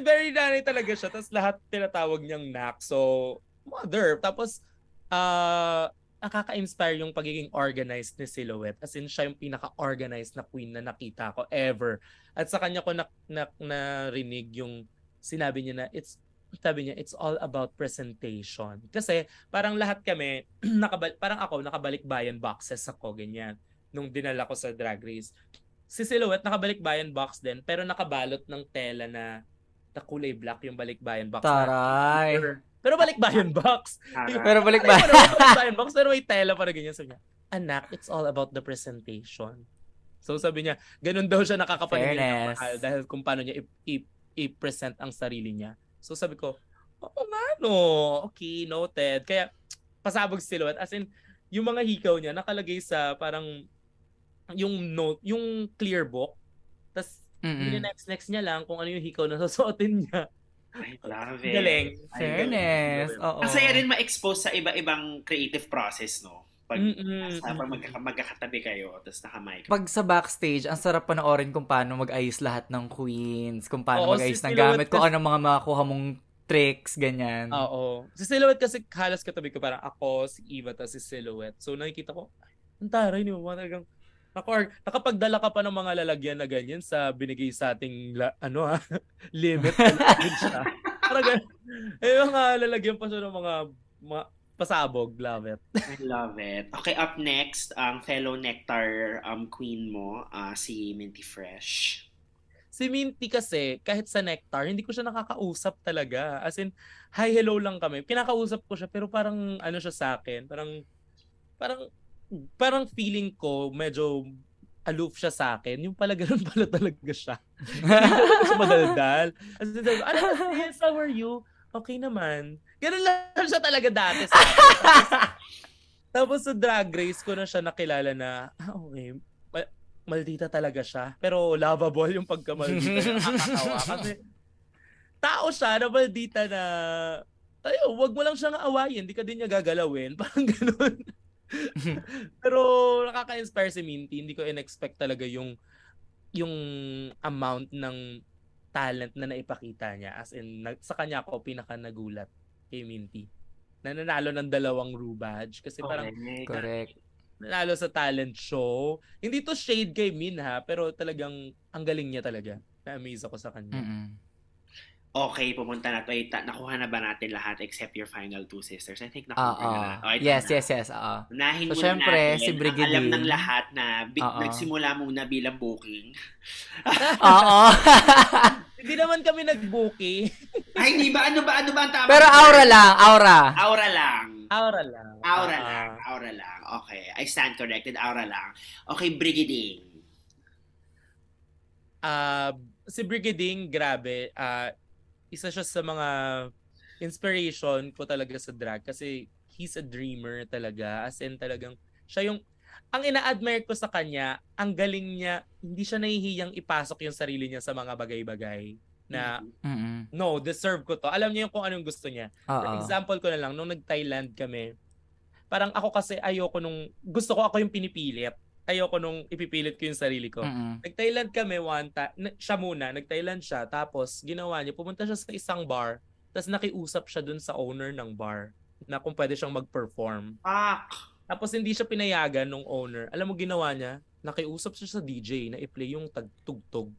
Very nanay talaga siya. Tapos lahat tinatawag niyang nak. So, mother. Tapos, ah nakaka-inspire yung pagiging organized ni Silhouette. As in, siya yung pinaka-organized na queen na nakita ko ever. At sa kanya ko na, na, narinig yung sinabi niya na it's sabi niya, it's all about presentation. Kasi parang lahat kami, (clears throat) nakabal, parang ako, nakabalik bayan boxes ako, ganyan. Nung dinala ko sa drag race. Si Silhouette, nakabalik bayan box din, pero nakabalot ng tela na na kulay black yung balikbayan box. na- Taray. Pero, pero balikbayan box. Tara. Pero balik ba? Balikbayan box, pero may tela para ganyan. Sabi niya, anak, it's all about the presentation. So sabi niya, ganun daw siya nakakapaningin ng mahal dahil kung paano niya i- i- i-present ang sarili niya. So sabi ko, oo nga no, okay, noted. Kaya pasabog si silhouette. As in, yung mga hikaw niya nakalagay sa parang yung note, yung clear book. Tapos, Mm-mm. next next niya lang kung ano yung hikaw na (laughs) susuotin niya. I love it. Galing. Fairness. Oo. Ang saya rin ma-expose sa iba-ibang creative process, no? Pag, sa, pag magkaka- magkakatabi kayo, tapos naka-mic. Pag sa backstage, ang sarap panoorin kung paano mag-ayos lahat ng queens, kung paano Oo, mag-ayos si ng gamit, kung ano mga makuha mong tricks, ganyan. Oo. Si Silhouette kasi halos katabi ko parang ako, si Eva, tapos si Silhouette. So nakikita ko, ang taray ni Mama talagang Naka, nakapagdala ka pa ng mga lalagyan na ganyan sa binigay sa ating la, ano ha, (laughs) limit (laughs) na siya. Parang eh, mga lalagyan pa siya ng mga, mga pasabog. Love it. I love it. Okay, up next, ang um, fellow Nectar um, queen mo, uh, si Minty Fresh. Si Minty kasi, kahit sa Nectar, hindi ko siya nakakausap talaga. As in, hi, hello lang kami. Pinakausap ko siya, pero parang ano siya sa akin, parang, parang parang feeling ko medyo aloof siya sa akin. Yung pala ganun (laughs) pala talaga siya. Siya madaldal. As in, ano, yes, how are you? Okay naman. Ganun lang siya talaga dati sa akin. Tapos, tapos sa drag race ko na siya nakilala na, ah, okay, maldita talaga siya. Pero lovable yung pagkamaldita. (laughs) Nakakatawa. Kasi tao siya na maldita na, tayo, wag mo lang siyang awayin. Hindi ka din niya gagalawin. (laughs) Parang ganun. (laughs) Pero nakaka-inspire si Minty. Hindi ko in-expect talaga yung yung amount ng talent na naipakita niya. As in, sa kanya ako pinaka nagulat kay Minty. Nananalo ng dalawang Rue badge. Kasi parang, correct. Nanalo sa talent show. Hindi to shade kay Min ha, pero talagang ang galing niya talaga. Na-amaze ako sa kanya. Mm-mm okay, pumunta na to. Ay, ta- nakuha na ba natin lahat except your final two sisters? I think nakuha uh, na. Oh, yes, na. yes, yes. Uh, Unahin so, syempre, natin si Brigidine. alam ng lahat na bi- nagsimula muna bilang booking. (laughs) Oo. (laughs) Hindi naman kami nag-booking. (laughs) Ay, hindi ba? Ano ba? Ano ba ang tama? Pero aura lang, aura. Aura lang. Aura lang. Aura uh-huh. lang. Aura lang. Okay. I stand corrected. Aura lang. Okay, Brigading. Uh, si Brigading, grabe. Uh, isa siya sa mga inspiration ko talaga sa drag kasi he's a dreamer talaga. As in talagang siya yung ang ina-admire ko sa kanya, ang galing niya, hindi siya nahihiyang ipasok yung sarili niya sa mga bagay-bagay na mm-hmm. no, deserve ko to. Alam niya yung kung anong gusto niya. Uh-oh. For example ko na lang, nung nag-Thailand kami, parang ako kasi ayoko nung, gusto ko ako yung pinipilit ayoko nung ipipilit ko yung sarili ko. Mm-hmm. Nag-Thailand kami one time, siya muna, nag-Thailand siya, tapos ginawa niya, pumunta siya sa isang bar, tapos nakiusap siya dun sa owner ng bar na kung pwede siyang mag-perform. Ah! Tapos hindi siya pinayagan ng owner. Alam mo ginawa niya? Nakiusap siya sa DJ na i-play yung tagtugtog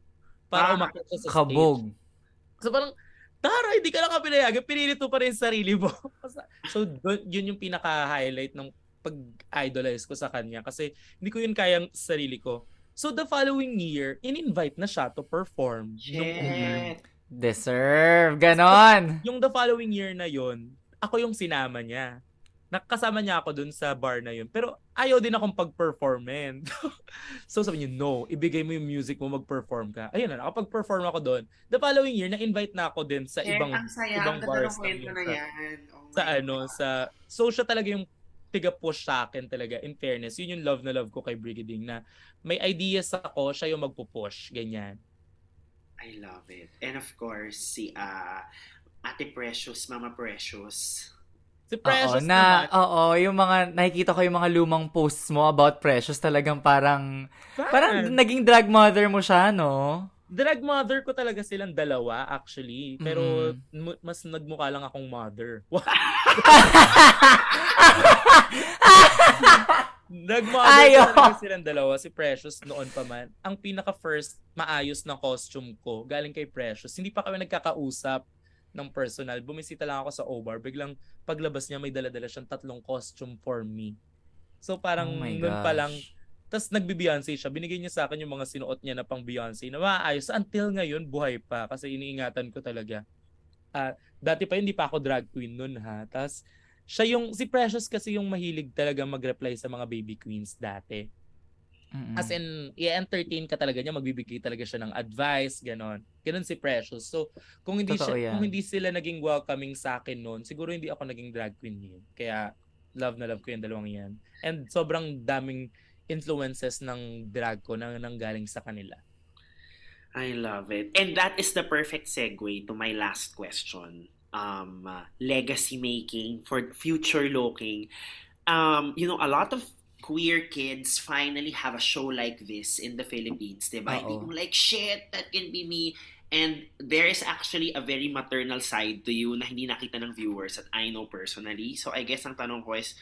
para ah, umakit siya sa kabog. stage. So parang, Tara, hindi ka lang pinayagan, pinilit mo pa rin sarili mo. (laughs) so, yun yung pinaka-highlight ng pag-idolize ko sa kanya kasi hindi ko yun kayang sarili ko. So the following year, in-invite na siya to perform. Shit. Deserve. Ganon. So, yung the following year na yon ako yung sinama niya. Nakasama niya ako dun sa bar na yun. Pero ayaw din akong pag-perform, (laughs) so sabi niya, no, ibigay mo yung music mo, mag-perform ka. Ayun na, nakapag-perform ako doon. The following year, na-invite na ako din sa ibang ang saya, ibang ang bars. Na, na yan. Oh sa ano, God. sa, so siya talaga yung tiga-push sa akin talaga. In fairness, yun yung love na love ko kay Brigading na may ideas ako, siya yung magpo-push. Ganyan. I love it. And of course, si uh, Ate Precious, Mama Precious. Si Precious oo, na, naman. Oo, yung mga, nakikita ko yung mga lumang posts mo about Precious, talagang parang, Fan. parang naging drag mother mo siya, no? Drag mother ko talaga silang dalawa, actually. Pero, mm. mas nagmukha lang akong mother. (laughs) Nagmodel silang dalawa, si Precious noon pa man. Ang pinaka first maayos na costume ko, galing kay Precious. Hindi pa kami nagkakausap ng personal. Bumisita lang ako sa O-Bar. Biglang paglabas niya, may dala-dala siyang tatlong costume for me. So parang oh noon pa lang, tapos nagbi-Beyonce siya. Binigay niya sa akin yung mga sinuot niya na pang Beyonce na maayos. Until ngayon, buhay pa. Kasi iniingatan ko talaga. Uh, dati pa hindi pa ako drag queen noon ha. Tapos siya yung, si Precious kasi yung mahilig talaga mag-reply sa mga baby queens dati. Mm-mm. As in, i-entertain ka talaga niya, magbibigay talaga siya ng advice, ganon. Ganon si Precious. So, kung hindi Totoo siya, yan. kung hindi sila naging welcoming sa akin noon, siguro hindi ako naging drag queen yun. Kaya, love na love ko yung dalawang yan. And sobrang daming influences ng drag ko na nanggaling sa kanila. I love it. And that is the perfect segue to my last question um, uh, legacy making, for future looking. Um, you know, a lot of queer kids finally have a show like this in the Philippines, diba? Hindi yung like, shit, that can be me. And there is actually a very maternal side to you na hindi nakita ng viewers that I know personally. So I guess ang tanong ko is,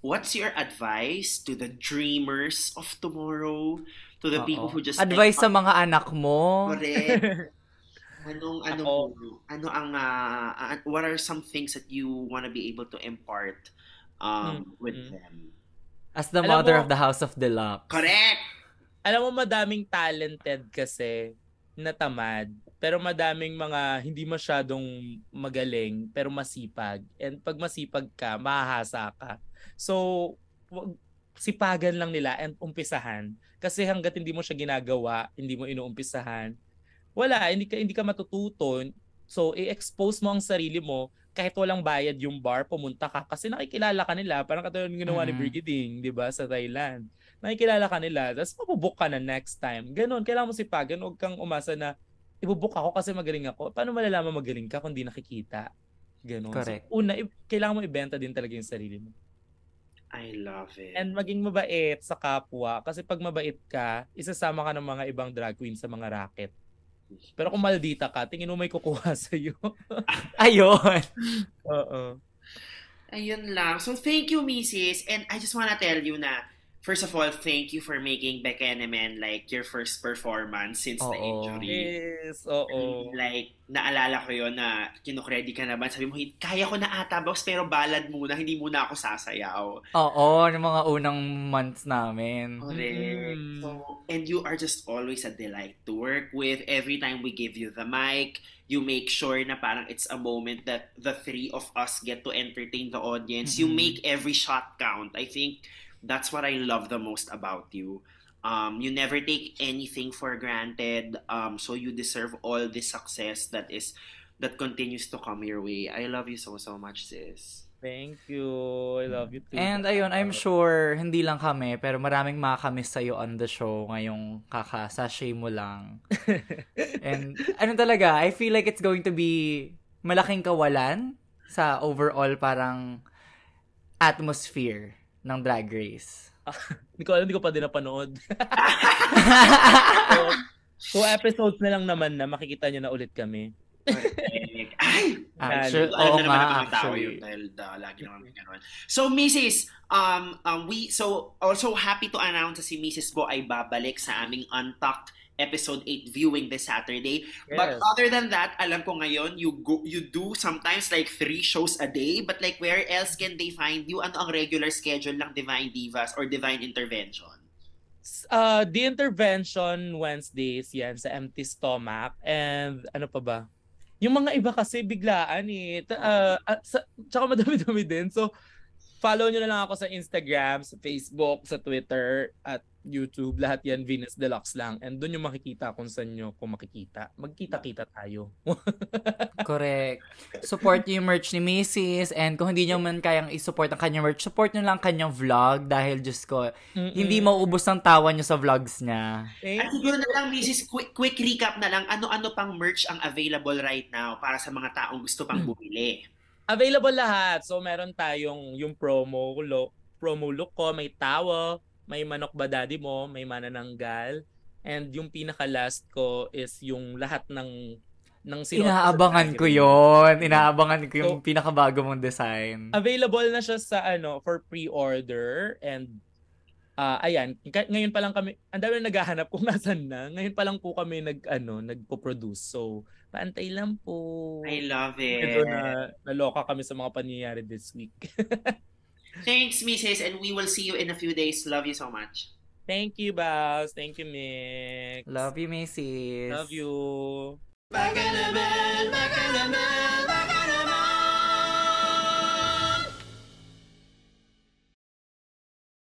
what's your advice to the dreamers of tomorrow? To the Oo. people who just... Advice sa mga anak mo. Correct. (laughs) Anong ano ano ang ah, what are some things that you want to be able to impart um with Mm. them? As the Alam mother mo- of the House of Deluxe. Correct. Alam mo, madaming talented kasi na tamad. Pero madaming mga hindi masyadong magaling, pero masipag. And pag masipag ka, mahahasa ka. So, sipagan lang nila and umpisahan. Kasi hanggat hindi mo siya ginagawa, hindi mo inuumpisahan, wala, hindi ka, hindi ka matututo. So, i-expose mo ang sarili mo kahit walang bayad yung bar, pumunta ka. Kasi nakikilala ka nila. Parang katulad ng ginawa ni Mhm. Brigading, di ba, sa Thailand nakikilala ka nila, tapos mabubook ka na next time. Ganon, kailangan mo sipagan, huwag kang umasa na, ibubook ako kasi magaling ako. Paano malalaman magaling ka kung di nakikita? Ganon. Correct. So, una, i- kailangan mo ibenta din talaga yung sarili mo. I love it. And maging mabait sa kapwa, kasi pag mabait ka, isasama ka ng mga ibang drag queen sa mga racket. Pero kung maldita ka, tingin mo may kukuha (laughs) sa'yo. (laughs) Ayun. Oo. Ayun lang. So thank you, Mrs. And I just wanna tell you na First of all, thank you for making Becca and Men like your first performance since the Oo. injury. Yes, oo. Like, naalala ko yon na kinukready ka naman. Sabi mo, "Hin- kaya ko na ata box, pero balad muna, hindi muna ako sasayaw. Oo, ng mga unang months namin. Correct. Mm. So, and you are just always a delight to work with. Every time we give you the mic, you make sure na parang it's a moment that the three of us get to entertain the audience. You Mhm. make every shot count. I think that's what I love the most about you. Um, you never take anything for granted. Um, so you deserve all the success that is that continues to come your way. I love you so so much, sis. Thank you. I love you too. And ayun, I'm sure hindi lang kami, pero maraming makakamiss sa'yo on the show ngayong kakasashay mo lang. (laughs) And ano talaga, I feel like it's going to be malaking kawalan sa overall parang atmosphere ng Drag Race. (laughs) Hindi ko alam, hindi ko pa din napanood. (laughs) so, two episodes na lang naman na makikita nyo na ulit kami. Ay! Actually, Alam na naman nga, ng mga tao yun dahil da, lagi naman may ganun. So, Mrs., um, um, we, so, also happy to announce na si Mrs. Bo ay babalik sa aming Untucked episode 8 viewing this Saturday. But Yes. other than that, alam ko ngayon, you go, you do sometimes like three shows a day, but like where else can they find you? Ano ang regular schedule ng Divine Divas or Divine Intervention? Uh, the intervention Wednesdays yan sa empty stomach and ano pa ba? Yung mga iba kasi biglaan eh. Uh, uh, sa, tsaka madami-dami din. So, follow nyo na lang ako sa Instagram, sa Facebook, sa Twitter, at YouTube. Lahat yan Venus Deluxe lang. And doon yung makikita kung saan nyo kung makikita. Magkita-kita tayo. (laughs) Correct. Support niyo yung merch ni Macy's and kung hindi niyo man kayang i-support ang kanyang merch, support niyo lang kanyang vlog dahil just ko, hindi mauubos ang tawa niyo sa vlogs niya. Thank At siguro na lang, Mrs. Quick, quick recap na lang, ano-ano pang merch ang available right now para sa mga taong gusto pang bumili? Available lahat. So meron tayong yung promo look, promo look ko, may towel, may manok ba daddy mo, may manananggal, and yung pinaka last ko is yung lahat ng ng sa Inaabangan ko yon Inaabangan ko yung So- pinakabago mong design. Available na siya sa ano for pre-order and ah ayan, Ka- ngayon pa lang kami, ang dami na naghahanap kung (laughs) nasan na. Ngayon pa lang po kami nag ano, nagpo-produce. So, paantay lang po. I love Medyo it. na naloka kami sa mga pangyayari this week. (laughs) Thanks, Mrs. And we will see you in a few days. Love you so much. Thank you, Baz. Thank you, Mix. Love you, Macy's. Love you. Baka naman, baka naman.